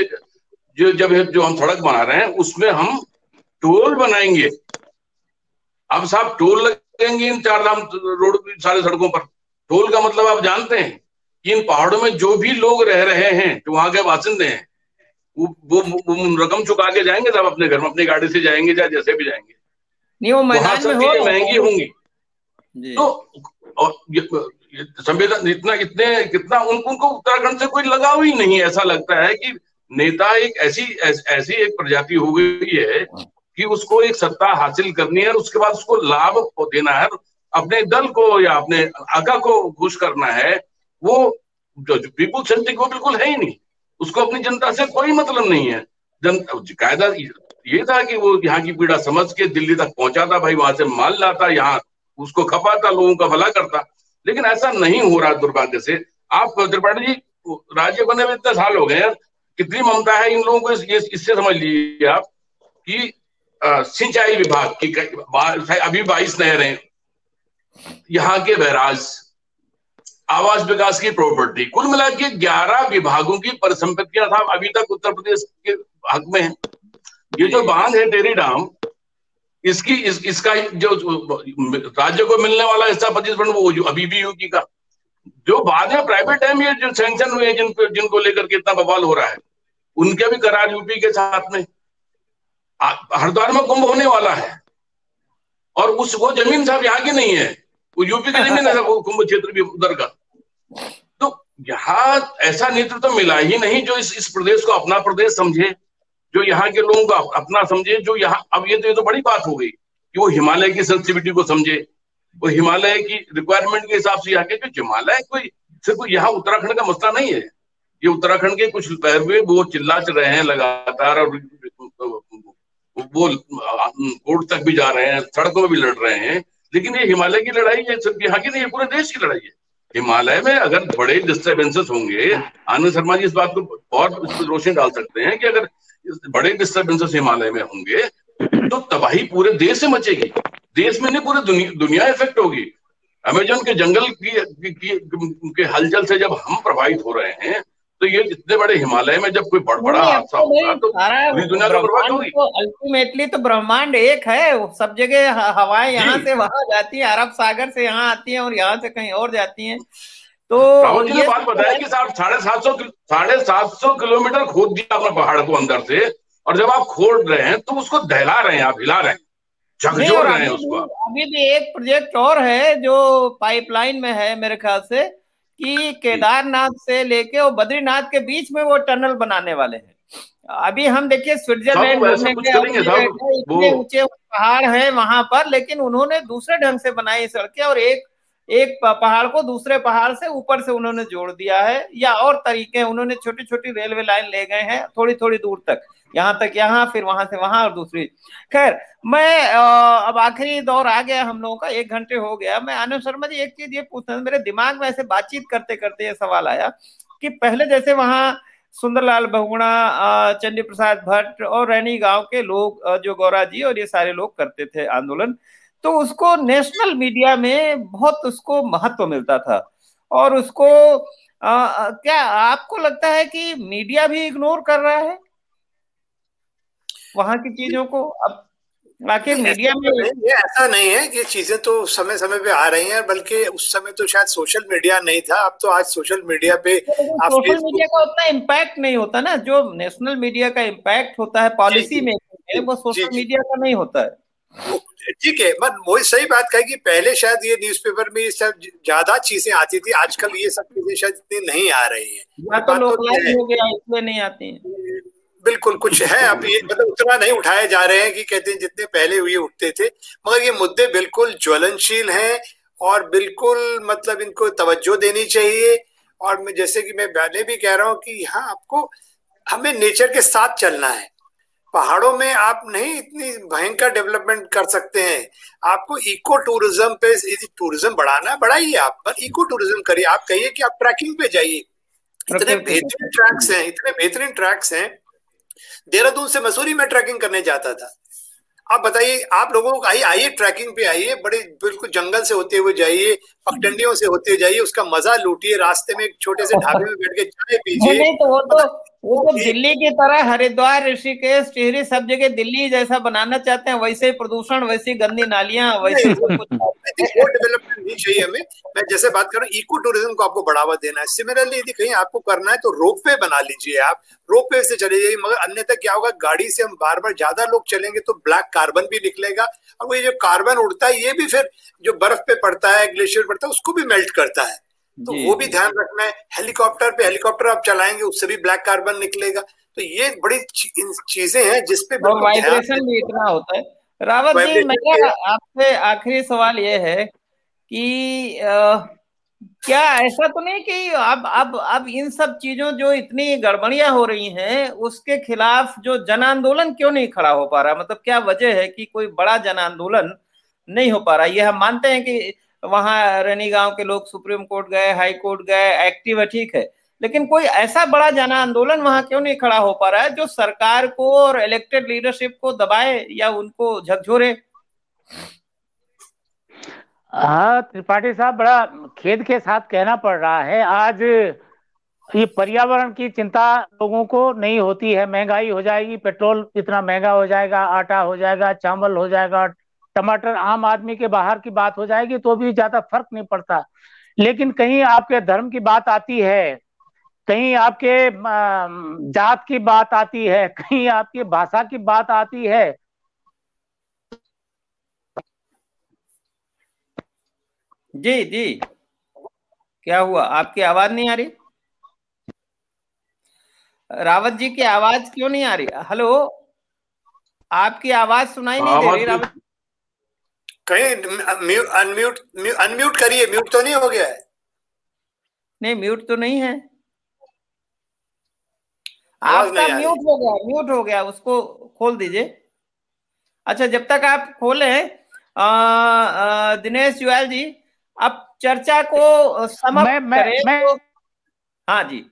जो जब जो हम सड़क बना रहे हैं उसमें हम टोल बनाएँगे। अब साहब टोल लगेंगे इन चार धाम रोड सारे सड़कों पर। टोल का मतलब आप जानते हैं कि इन पहाड़ों में जो भी लोग रह रहे हैं जो वहाँ के बासिंदे हैं वो वो, वो रकम चुका के जाएँगे साहब अपने घर में अपनी गाड़ी से जाएँगे चाहे जैसे भी जाएँगे। नहीं वो मैदान में हो महँगी होंगी। तो और संवेदन इतना इतने कितना उन, उनको उत्तराखंड से कोई लगाव ही नहीं ऐसा लगता है कि नेता एक ऐसी ऐस, ऐसी एक प्रजाति हो गई है कि उसको एक सत्ता हासिल करनी है और उसके बाद उसको लाभ देना है। अपने दल को या अपने आका को खुश करना है वो जो पीपुल सेंट्रिक वो बिल्कुल है ही नहीं। उसको अपनी जनता से कोई मतलब नहीं है। जन कायदा ये था कि वो यहाँ की पीड़ा समझ के दिल्ली तक पहुंचाता भाई वहाँ से माल लाता यहाँ उसको खपाता लोगों का भला करता। लेकिन ऐसा नहीं हो रहा दुर्भाग्य से। आप त्रिपाठी जी राज्य बने हुए इतने साल हो गए कितनी ममता है इन लोगों को इस, इससे समझ लीजिए आप कि सिंचाई विभाग की अभी बाईस नहरें यहाँ के बैराज आवास विकास की प्रॉपर्टी कुल मिला के ग्यारह विभागों की परिसंपत्तियाँ था अभी तक उत्तर प्रदेश के हक में है। ये जो बाँध है टेरी डाम इसकी इस, इसका जो राज्य को मिलने वाला हिस्सा पच्चीस परसेंट वो अभी भी यूपी का। जो बाद में प्राइवेट टाइम ये जो सैंक्शन हुए जिनको जिनको लेकर के इतना बवाल हो रहा है उनके भी करार यूपी के साथ में। हरिद्वार में कुंभ होने वाला है और उस वो ज़मीन साहब यहाँ की नहीं है वो यूपी की ज़मीन है कुंभ क्षेत्र भी उधर का। तो यहाँ ऐसा नेतृत्व तो मिला ही नहीं जो इस इस प्रदेश को अपना प्रदेश समझे। जो यहाँ के लोगों को अपना समझे, जो यहाँ, अब ये तो ये तो बड़ी बात हो गई कि वो हिमालय की सेंसिटिविटी को समझे। वो हिमालय की रिक्वायरमेंट के हिसाब से यहाँ के जो हिमालय कोई, सिर्फ़ यहाँ उत्तराखंड का मसला नहीं है। ये उत्तराखंड के कुछ पैरवे वो चिल्ला रहे हैं लगातार और वो, कोर्ट तक भी जा रहे हैं, सड़कों में भी लड़ रहे हैं। लेकिन ये हिमालय की लड़ाई है, सिर्फ़ यहाँ की नहीं है पूरे देश की लड़ाई है। हिमालय में अगर बड़े डिस्टर्बेंसेस होंगे, आनंद शर्मा जी इस बात को और रोशनी डाल सकते हैं कि अगर बड़े डिस्टर्बेंसेस हिमालय में होंगे तो तबाही पूरे देश से मचेगी। देश में नहीं पूरे दुनिया, दुनिया इफ़ेक्ट होगी। अमेजन के जंगल की, की, की के हलचल से जब हम प्रभावित हो रहे हैं तो ये इतने बड़े हिमालय में जब कोई बड़ बड़ा हादसा होगा तो पूरी दुनिया को बर्बाद होगी। अल्टीमेटली तो ब्रह्मांड एक है सब जगह हवाएँ यहाँ से वहाँ जाती है अरब सागर से यहाँ आती है और यहाँ से कहीं और जाती हैं। तो राहुल जी ने बात बताया कि साढ़े सात सौ साढ़े सात सौ किलोमीटर खोद दिया आपने पहाड़ को अंदर से और जब आप खोद रहे हैं तो उसको दहला रहे हैं आप हिला रहे हैं झकझोर रहे हैं उसको अभी भी एक प्रोजेक्ट और है जो पाइपलाइन में है मेरे ख्याल से कि केदारनाथ से लेके और बद्रीनाथ के बीच में वो टनल बनाने वाले हैं। अभी हम देखिए स्विट्जरलैंड घूमने इतने ऊँचे पहाड़ है वहाँ पर लेकिन उन्होंने दूसरे ढंग से बनाई सड़कें और एक एक पहाड़ को दूसरे पहाड़ से ऊपर से उन्होंने जोड़ दिया है, या और तरीके उन्होंने छोटी छोटी रेलवे लाइन ले गए हैं थोड़ी थोड़ी दूर तक। यहाँ तक यहाँ, फिर वहाँ से वहाँ और दूसरी। खैर, मैं अब आखिरी दौर आ गया हम लोगों का, एक घंटे हो गया। मैं आनंद शर्मा जी, एक चीज़ ये पूछना मेरे दिमाग में ऐसे बातचीत करते करते ये सवाल आया कि पहले जैसे वहाँ सुंदरलाल बहुगुणा चंडी प्रसाद भट्ट और रैनी गाँव के लोग जो गौरा जी और ये सारे लोग करते थे आंदोलन तो उसको नेशनल मीडिया में बहुत उसको महत्व मिलता था। और उसको आ, क्या आपको लगता है कि मीडिया भी इग्नोर कर रहा है? वहाँ की चीज़ों को अब आखिर मीडिया में ये ऐसा नहीं है कि चीज़ें तो समय समय पे आ रही हैं बल्कि उस समय तो शायद सोशल मीडिया नहीं था अब तो आज सोशल मीडिया पे तो सोशल मीडिया का उतना इम्पैक्ट नहीं होता ना जो नेशनल मीडिया का इम्पैक्ट होता है पॉलिसी में वो सोशल मीडिया का नहीं होता है। ठीक है मैं वही सही बात कही कि पहले शायद ये न्यूज़पेपर में ये सब ज़्यादा चीज़ें आती थी आजकल ये सब चीज़ें शायद इतनी नहीं आ रही है। तो लोग हो। गया इसलिए नहीं आती हैं। बिल्कुल कुछ है अब ये मतलब उतना नहीं उठाए जा रहे हैं कि कहते हैं जितने पहले हुए उठते थे मगर ये मुद्दे बिल्कुल ज्वलनशील हैं और बिल्कुल मतलब इनको तवज्जो देनी चाहिए। और मैं जैसे कि मैं पहले भी कह रहा हूँ कि यहाँ आपको हमें नेचर के साथ चलना है। पहाड़ों में आप नहीं इतनी भयंकर डेवलपमेंट कर सकते हैं। आपको इको टूरिज़्म पे टूरिज़्म बढ़ाना है बढ़ाइए आप पर इको टूरिज़्म करिए। आप कहिए कि आप ट्रैकिंग पे जाइए। इतने बेहतरीन ट्रैक्स हैं इतने बेहतरीन ट्रैक्स हैं। देहरादून से मसूरी में ट्रैकिंग करने जाता था। आप बताइए आप लोगों को आइए आइए ट्रैकिंग पे आइए। बड़े बिल्कुल जंगल से होते हुए जाइए पगडंडियों से होते हुए जाइए उसका मज़ा लूटिए रास्ते में एक छोटे से ढाबे में बैठ के चाय पीजिए। तो वो तो वो तो दिल्ली की तरह, हरिद्वार, ऋषिकेश, टिहरी, सब जगह दिल्ली जैसा बनाना चाहते हैं। वैसे ही प्रदूषण, वैसी गंदी नालियाँ, वैसे डेवलपमेंट नहीं <laughs> चाहिए हमें। मैं जैसे बात कर रहा हूँ इको टूरिज़्म को आपको बढ़ावा देना है। सिमिलरली यदि कहीं आपको करना है तो रोप वे बना लीजिए आप। रोप वे से चले जाइए, मगर अन्यथा क्या होगा, गाड़ी से हम बार बार ज़्यादा लोग चलेंगे तो ब्लैक कार्बन भी निकलेगा। और ये जो कार्बन उड़ता है, ये भी फिर जो बर्फ़ पे पड़ता है ग्लेशियर पड़ता है, उसको भी मेल्ट करता है। तो वो भी ध्यान रखना है हेलीकॉप्टर पे हेलीकॉप्टर आप चलाएँगे उससे भी ब्लैक कार्बन निकलेगा। तो ये बड़ी चीज़ें हैं जिसपे वाइब्रेशन भी इतना होता है। रावत जी मेरा आपसे आखिरी सवाल ये है कि आ, क्या ऐसा तो नहीं कि अब अब अब इन सब चीज़ों जो इतनी गड़बड़ियाँ हो रही हैं उसके खिलाफ जो जन आंदोलन क्यों नहीं खड़ा हो पा रहा? मतलब क्या वजह है कि कोई बड़ा जन आंदोलन नहीं हो पा रहा? ये हम मानते हैं कि वहाँ रनी गाँव के लोग सुप्रीम कोर्ट गए, हाई कोर्ट गए, एक्टिव है, ठीक है। लेकिन कोई ऐसा बड़ा जन आंदोलन वहाँ क्यों नहीं खड़ा हो पा रहा है जो सरकार को और इलेक्टेड लीडरशिप को दबाए या उनको झकझोरे? हाँ त्रिपाठी साहब, बड़ा खेद के साथ कहना पड़ रहा है। आज ये पर्यावरण की चिंता लोगों को नहीं होती है। महँगाई हो जाएगी, पेट्रोल इतना महँगा हो जाएगा, आटा हो जाएगा, चावल हो जाएगा टमाटर आम आदमी के बाहर की बात हो जाएगी तो भी ज़्यादा फ़र्क नहीं पड़ता। लेकिन कहीं आपके धर्म की बात आती है कहीं आपके जात की बात आती है कहीं आपकी भाषा की बात आती है जी जी। क्या हुआ? आपकी आवाज़ नहीं आ रही? रावत जी की आवाज़ क्यों नहीं आ रही? हेलो? आपकी आवाज़ सुनाई नहीं दे रही रावत कहीं अनम्यूट अनम्यूट करिए म्यूट तो नहीं हो गया है। नहीं म्यूट तो नहीं है। आपका म्यूट हो गया म्यूट हो गया उसको खोल दीजिए। अच्छा जब तक आप खोले दिनेश जुआल जी अब चर्चा को समाप्त मैं, मैं, करें मैं, तो हाँ जी।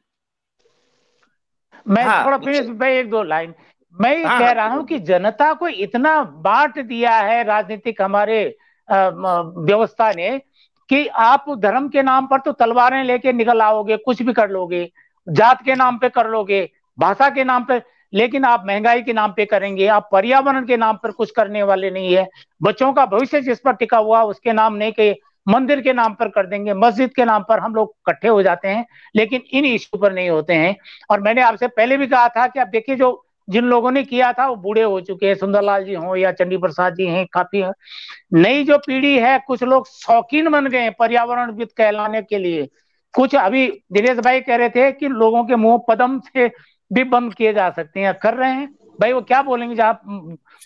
मैं हाँ, थोड़ा फिर एक दो लाइन मैं हाँ, कह रहा हूँ कि जनता को इतना बांट दिया है राजनीतिक हमारे व्यवस्था ने कि आप धर्म के नाम पर तो तलवारें लेके निकल आओगे कुछ भी कर लोगे जात के नाम पे कर लोगे भाषा के नाम पे लेकिन आप महँगाई के नाम पे करेंगे आप पर्यावरण के नाम पर कुछ करने वाले नहीं है बच्चों का भविष्य जिस पर टिका हुआ उसके नाम नहीं के मंदिर के नाम पर कर देंगे मस्जिद के नाम पर हम लोग इकट्ठे हो जाते हैं लेकिन इन इश्यू पर नहीं होते हैं। और मैंने आपसे पहले भी कहा था कि आप देखिए जो जिन लोगों ने किया था, वो बूढ़े हो चुके हैं, सुंदरलाल जी हों या चंडी प्रसाद जी हैं, काफ़ी नई जो पीढ़ी है, कुछ लोग शौकीन बन गए पर्यावरण विद कहलाने के लिए। कुछ अभी दिनेश भाई कह रहे थे कि लोगों के मुँह पदम से भी बंद किए जा सकते हैं। कर रहे हैं। भाई, वो क्या बोलेंगे? जहाँ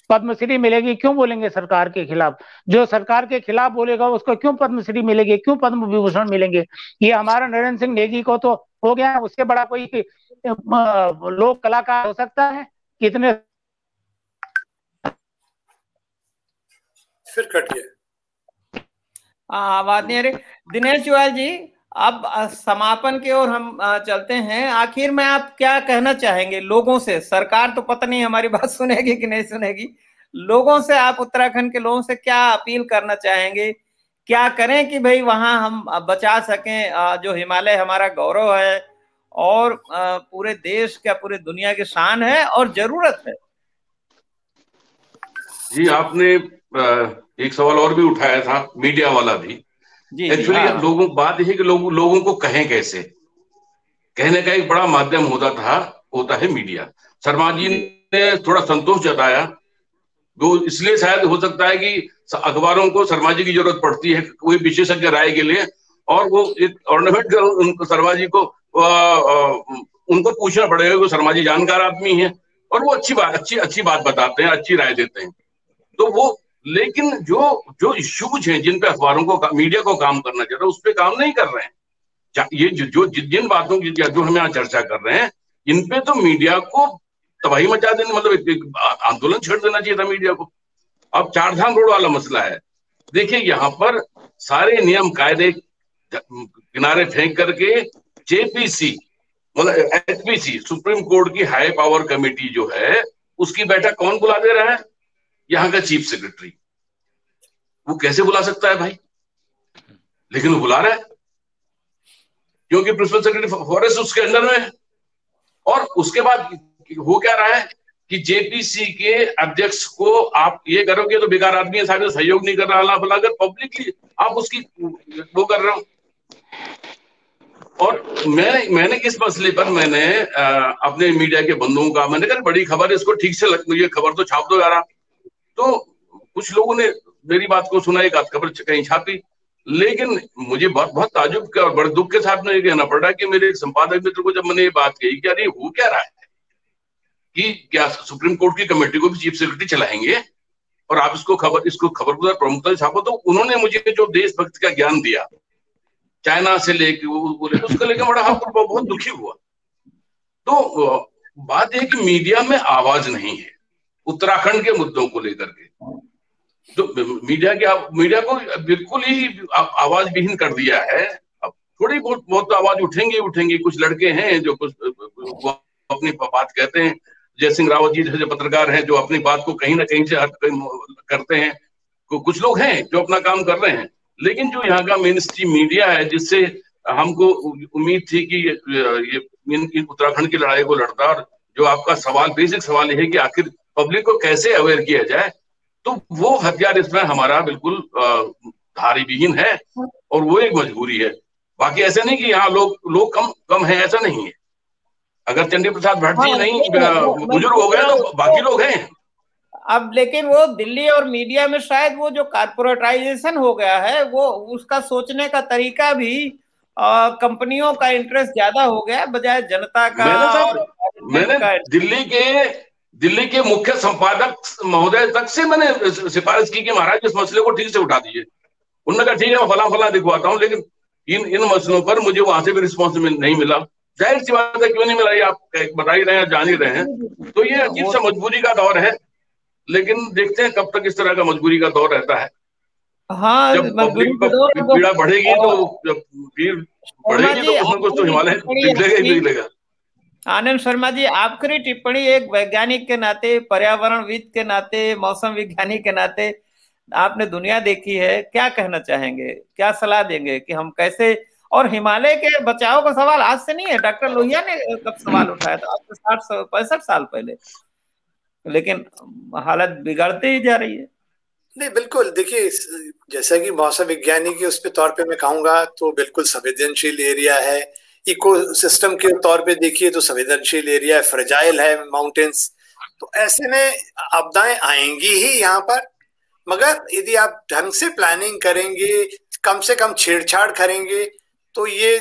पद्मश्री मिलेगी, क्यों बोलेंगे सरकार के खिलाफ? जो सरकार के खिलाफ बोलेगा, उसको क्यों पद्मश्री मिलेगी? क्यों पद्म विभूषण मिलेंगे? ये हमारा नरेंद्र सिंह नेगी को तो हो गया है उससे बड़ा कोई लोक कलाकार हो सकता है? कितने फिर कट गया। आवाज़ नहीं आ रही। दिनेश जुआल जी अब समापन की ओर हम चलते हैं। आखिर में आप क्या कहना चाहेंगे लोगों से? सरकार तो पता नहीं हमारी <laughs> बात सुनेगी कि नहीं सुनेगी। लोगों से आप उत्तराखंड के लोगों से क्या अपील करना चाहेंगे? क्या करें कि भाई वहाँ हम बचा सकें? जो हिमालय हमारा गौरव है और पूरे देश का पूरे दुनिया की शान है और ज़रूरत है। जी आपने एक सवाल और भी उठाया था मीडिया वाला भी। एक्चुअली हाँ। लोगों बात यही कि लोग, लोगों को कहें कैसे? कहने का एक बड़ा माध्यम होता था होता है मीडिया। शर्मा जी ने थोड़ा संतोष जताया वो इसलिए शायद हो सकता है कि अखबारों को शर्मा जी की ज़रूरत पड़ती है कोई विशेषज्ञ राय के लिए और वो एक ऑर्नामेंट शर्मा जी को उनको पूछना पड़ेगा कि शर्मा जी जानकार आदमी है और वो अच्छी बात अच्छी अच्छी बात बताते हैं अच्छी राय देते हैं। तो वो लेकिन जो जो इश्यूज़ हैं जिन पे अखबारों को मीडिया को काम करना चाहिए उस पर काम नहीं कर रहे हैं। ये जो, जिन बातों की जो हम यहाँ चर्चा कर रहे हैं इन पे तो मीडिया को तबाही मचा देने मतलब आंदोलन छेड़ देना चाहिए था मीडिया को। अब चारधाम रोड वाला मसला है। देखिए यहाँ पर सारे नियम कायदे किनारे फेंक करके जेपीसी मतलब एचपीसी सुप्रीम कोर्ट की हाई पावर कमेटी जो है, उसकी बैठक कौन बुला दे रहा है? यहाँ का चीफ सेक्रेटरी। वो कैसे बुला सकता है भाई? लेकिन वो बुला रहा है। क्योंकि प्रिंसिपल सेक्रेटरी फॉरेस्ट उसके अंडर में है। और उसके बाद हो क्या रहा है कि जेपीसी के अध्यक्ष को आप ये करोगे तो बेकार आदमी है, सारे सहयोग नहीं कर रहा कर पब्लिकली आप उसकी वो कर रहे हो। और मैं मैंने इस मसले पर मैंने आ, अपने मीडिया के बंधुओं का मैंने कहा बड़ी खबर है इसको ठीक से लग ये खबर तो छाप दो यार तो कुछ लोगों ने मेरी बात को सुना एक आध खबर कहीं छापी लेकिन मुझे बहुत बहुत ताजुब और बड़े दुख के साथ में ये कहना पड़ रहा है कि मेरे संपादक मित्र को जब मैंने ये बात कही कि अरे हो क्या रहा है? कि क्या सुप्रीम कोर्ट की कमेटी को भी चीफ सेक्रेटरी चलाएँगे? और आप इसको खबर इसको खबर को प्रमुखता छापो। तो उन्होंने मुझे जो देशभक्ति का ज्ञान दिया चाइना से लेके वो बोले, उसको लेकर बड़ा हाँ बहुत दुखी हुआ। तो बात यह कि मीडिया में आवाज़ नहीं है, उत्तराखंड के मुद्दों को लेकर के। तो मीडिया के मीडिया को बिल्कुल ही आवाज़ विहीन कर दिया है। अब थोड़ी बहुत बहुत आवाज़ उठेंगे उठेंगे। कुछ लड़के हैं जो कुछ अपनी बात कहते हैं। जय सिंह रावत जी जैसे पत्रकार हैं जो अपनी बात को कहीं ना कहीं से हट करते हैं। कुछ लोग हैं जो अपना काम कर रहे हैं। लेकिन जो यहाँ का मेन स्ट्रीम मीडिया है जिससे हमको उम्मीद थी कि ये उत्तराखंड की लड़ाई को लड़ता और जो आपका सवाल बेसिक सवाल है कि आखिर पब्लिक को कैसे अवेयर किया जाए तो वो हथियार इसमें हमारा बिल्कुल धारी विहीन है और वो एक मजबूरी है। बाकी ऐसा नहीं कि यहाँ लोग लोग कम कम है ऐसा नहीं है। अगर चंडी प्रसाद भट्ट जी हाँ, नहीं बुज़ुर्ग हो गए तो बाकी लोग हैं। अब लेकिन वो दिल्ली और मीडिया में शायद वो जो कारपोरेटाइजेशन हो गया है वो उसका सोचने का तरीका भी कंपनियों का इंटरेस्ट ज़्यादा हो गया बजाय जनता का मैंने, मैंने दिल्ली के दिल्ली के मुख्य संपादक महोदय तक से मैंने सिफारिश की कि महाराज इस मसले को ठीक से उठा दीजिए। उन्होंने कहा ठीक है मैं फला फला दिखवाता हूँ लेकिन इन इन मसलों पर मुझे वहाँ से भी रिस्पॉन्स नहीं मिला। ज़ाहिर सी बात है क्यों नहीं मिला ये आप बता ही रहे हैं जान ही रहे हैं। तो ये अजीब सा मजबूरी का दौर है। लेकिन देखते हैं कब तक इस तरह का मजबूरी का दौर रहता है। हाँ जब पब्लिक पीड़ा बढ़ेगी तो जब भीड़ बढ़ेगी तो कुछ ना कुछ तो हिमालय दिखेगा ही दिखेगा आनंद शर्मा जी आपकी टिप्पणी एक वैज्ञानिक के नाते पर्यावरणविद के नाते मौसम विज्ञानी के नाते आपने दुनिया देखी है। क्या कहना चाहेंगे? क्या सलाह देंगे कि हम कैसे और हिमालय के बचाव का सवाल आज से नहीं है। डॉक्टर लोहिया ने कब सवाल उठाया था? आज से साठ पैंसठ साल पहले। लेकिन हालत बिगड़ती ही जा रही है। नहीं, बिल्कुल। देखिए, जैसा कि मौसम विज्ञानी के उस पे तौर पे मैं कहूँगा तो बिल्कुल संवेदनशील एरिया है। इको सिस्टम के तौर पे देखिए तो संवेदनशील एरिया है, फ्रेजाइल है माउंटेन्स। तो ऐसे में आपदाएँ आएँगी ही यहाँ पर। मगर यदि आप ढंग से प्लानिंग करेंगे, कम से कम छेड़छाड़ करेंगे तो ये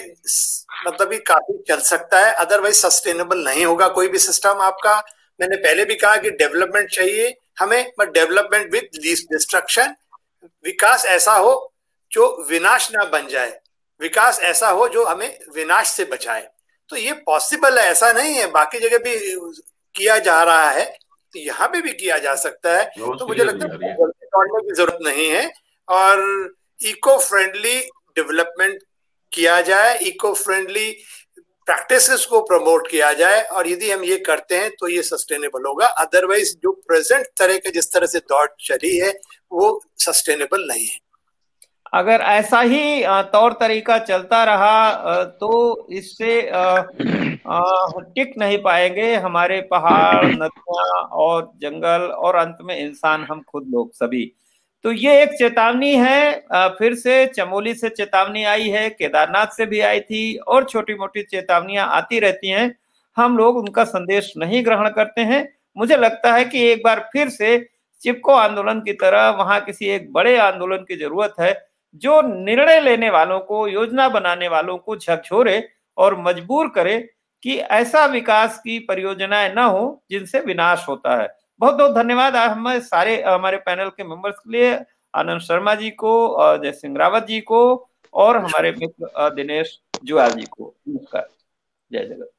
मतलब काफ़ी चल सकता है। अदरवाइज़ सस्टेनेबल नहीं होगा कोई भी सिस्टम आपका। मैंने पहले भी कहा कि डेवलपमेंट चाहिए हमें बट डेवलपमेंट विद डिस्ट्रक्शन विकास ऐसा हो जो विनाश ना बन जाए विकास ऐसा हो जो हमें विनाश से बचाए। तो ये पॉसिबल है ऐसा नहीं है बाकी जगह भी किया जा रहा है तो यहाँ पे भी किया जा सकता है। तो मुझे लगता है दौड़ने की ज़रूरत नहीं है और इको फ्रेंडली डेवलपमेंट किया जाए इको फ्रेंडली प्रैक्टिसेस को प्रमोट किया जाए और यदि हम ये करते हैं तो ये सस्टेनेबल होगा। अदरवाइज़ जो प्रेजेंट तरह के जिस तरह से दौड़ चली है, वो सस्टेनेबल नहीं है। अगर ऐसा ही तौर तरीका चलता रहा तो इससे टिक नहीं पाएँगे। हमारे पहाड़, नदियाँ और जंगल और अंत में इंसान, हम खुद लोग सभी। तो ये एक चेतावनी है। फिर से चमोली से चेतावनी आई है, केदारनाथ से भी आई थी और छोटी मोटी चेतावनियाँ आती रहती हैं। हम लोग उनका संदेश नहीं ग्रहण करते हैं। मुझे लगता है कि एक बार फिर से चिपको आंदोलन की तरह वहाँ किसी एक बड़े आंदोलन की ज़रूरत है, जो निर्णय लेने वालों को, योजना बनाने वालों को झकझोरे और मजबूर करे कि ऐसा विकास की परियोजनाएँ न हो जिनसे विनाश होता है। बहुत बहुत धन्यवाद हम सारे, हमारे पैनल के मेंबर्स के लिए, आनंद शर्मा जी को जय सिंह रावत जी को, और हमारे मित्र दिनेश जुआर जी को। नमस्कार। जय जगत।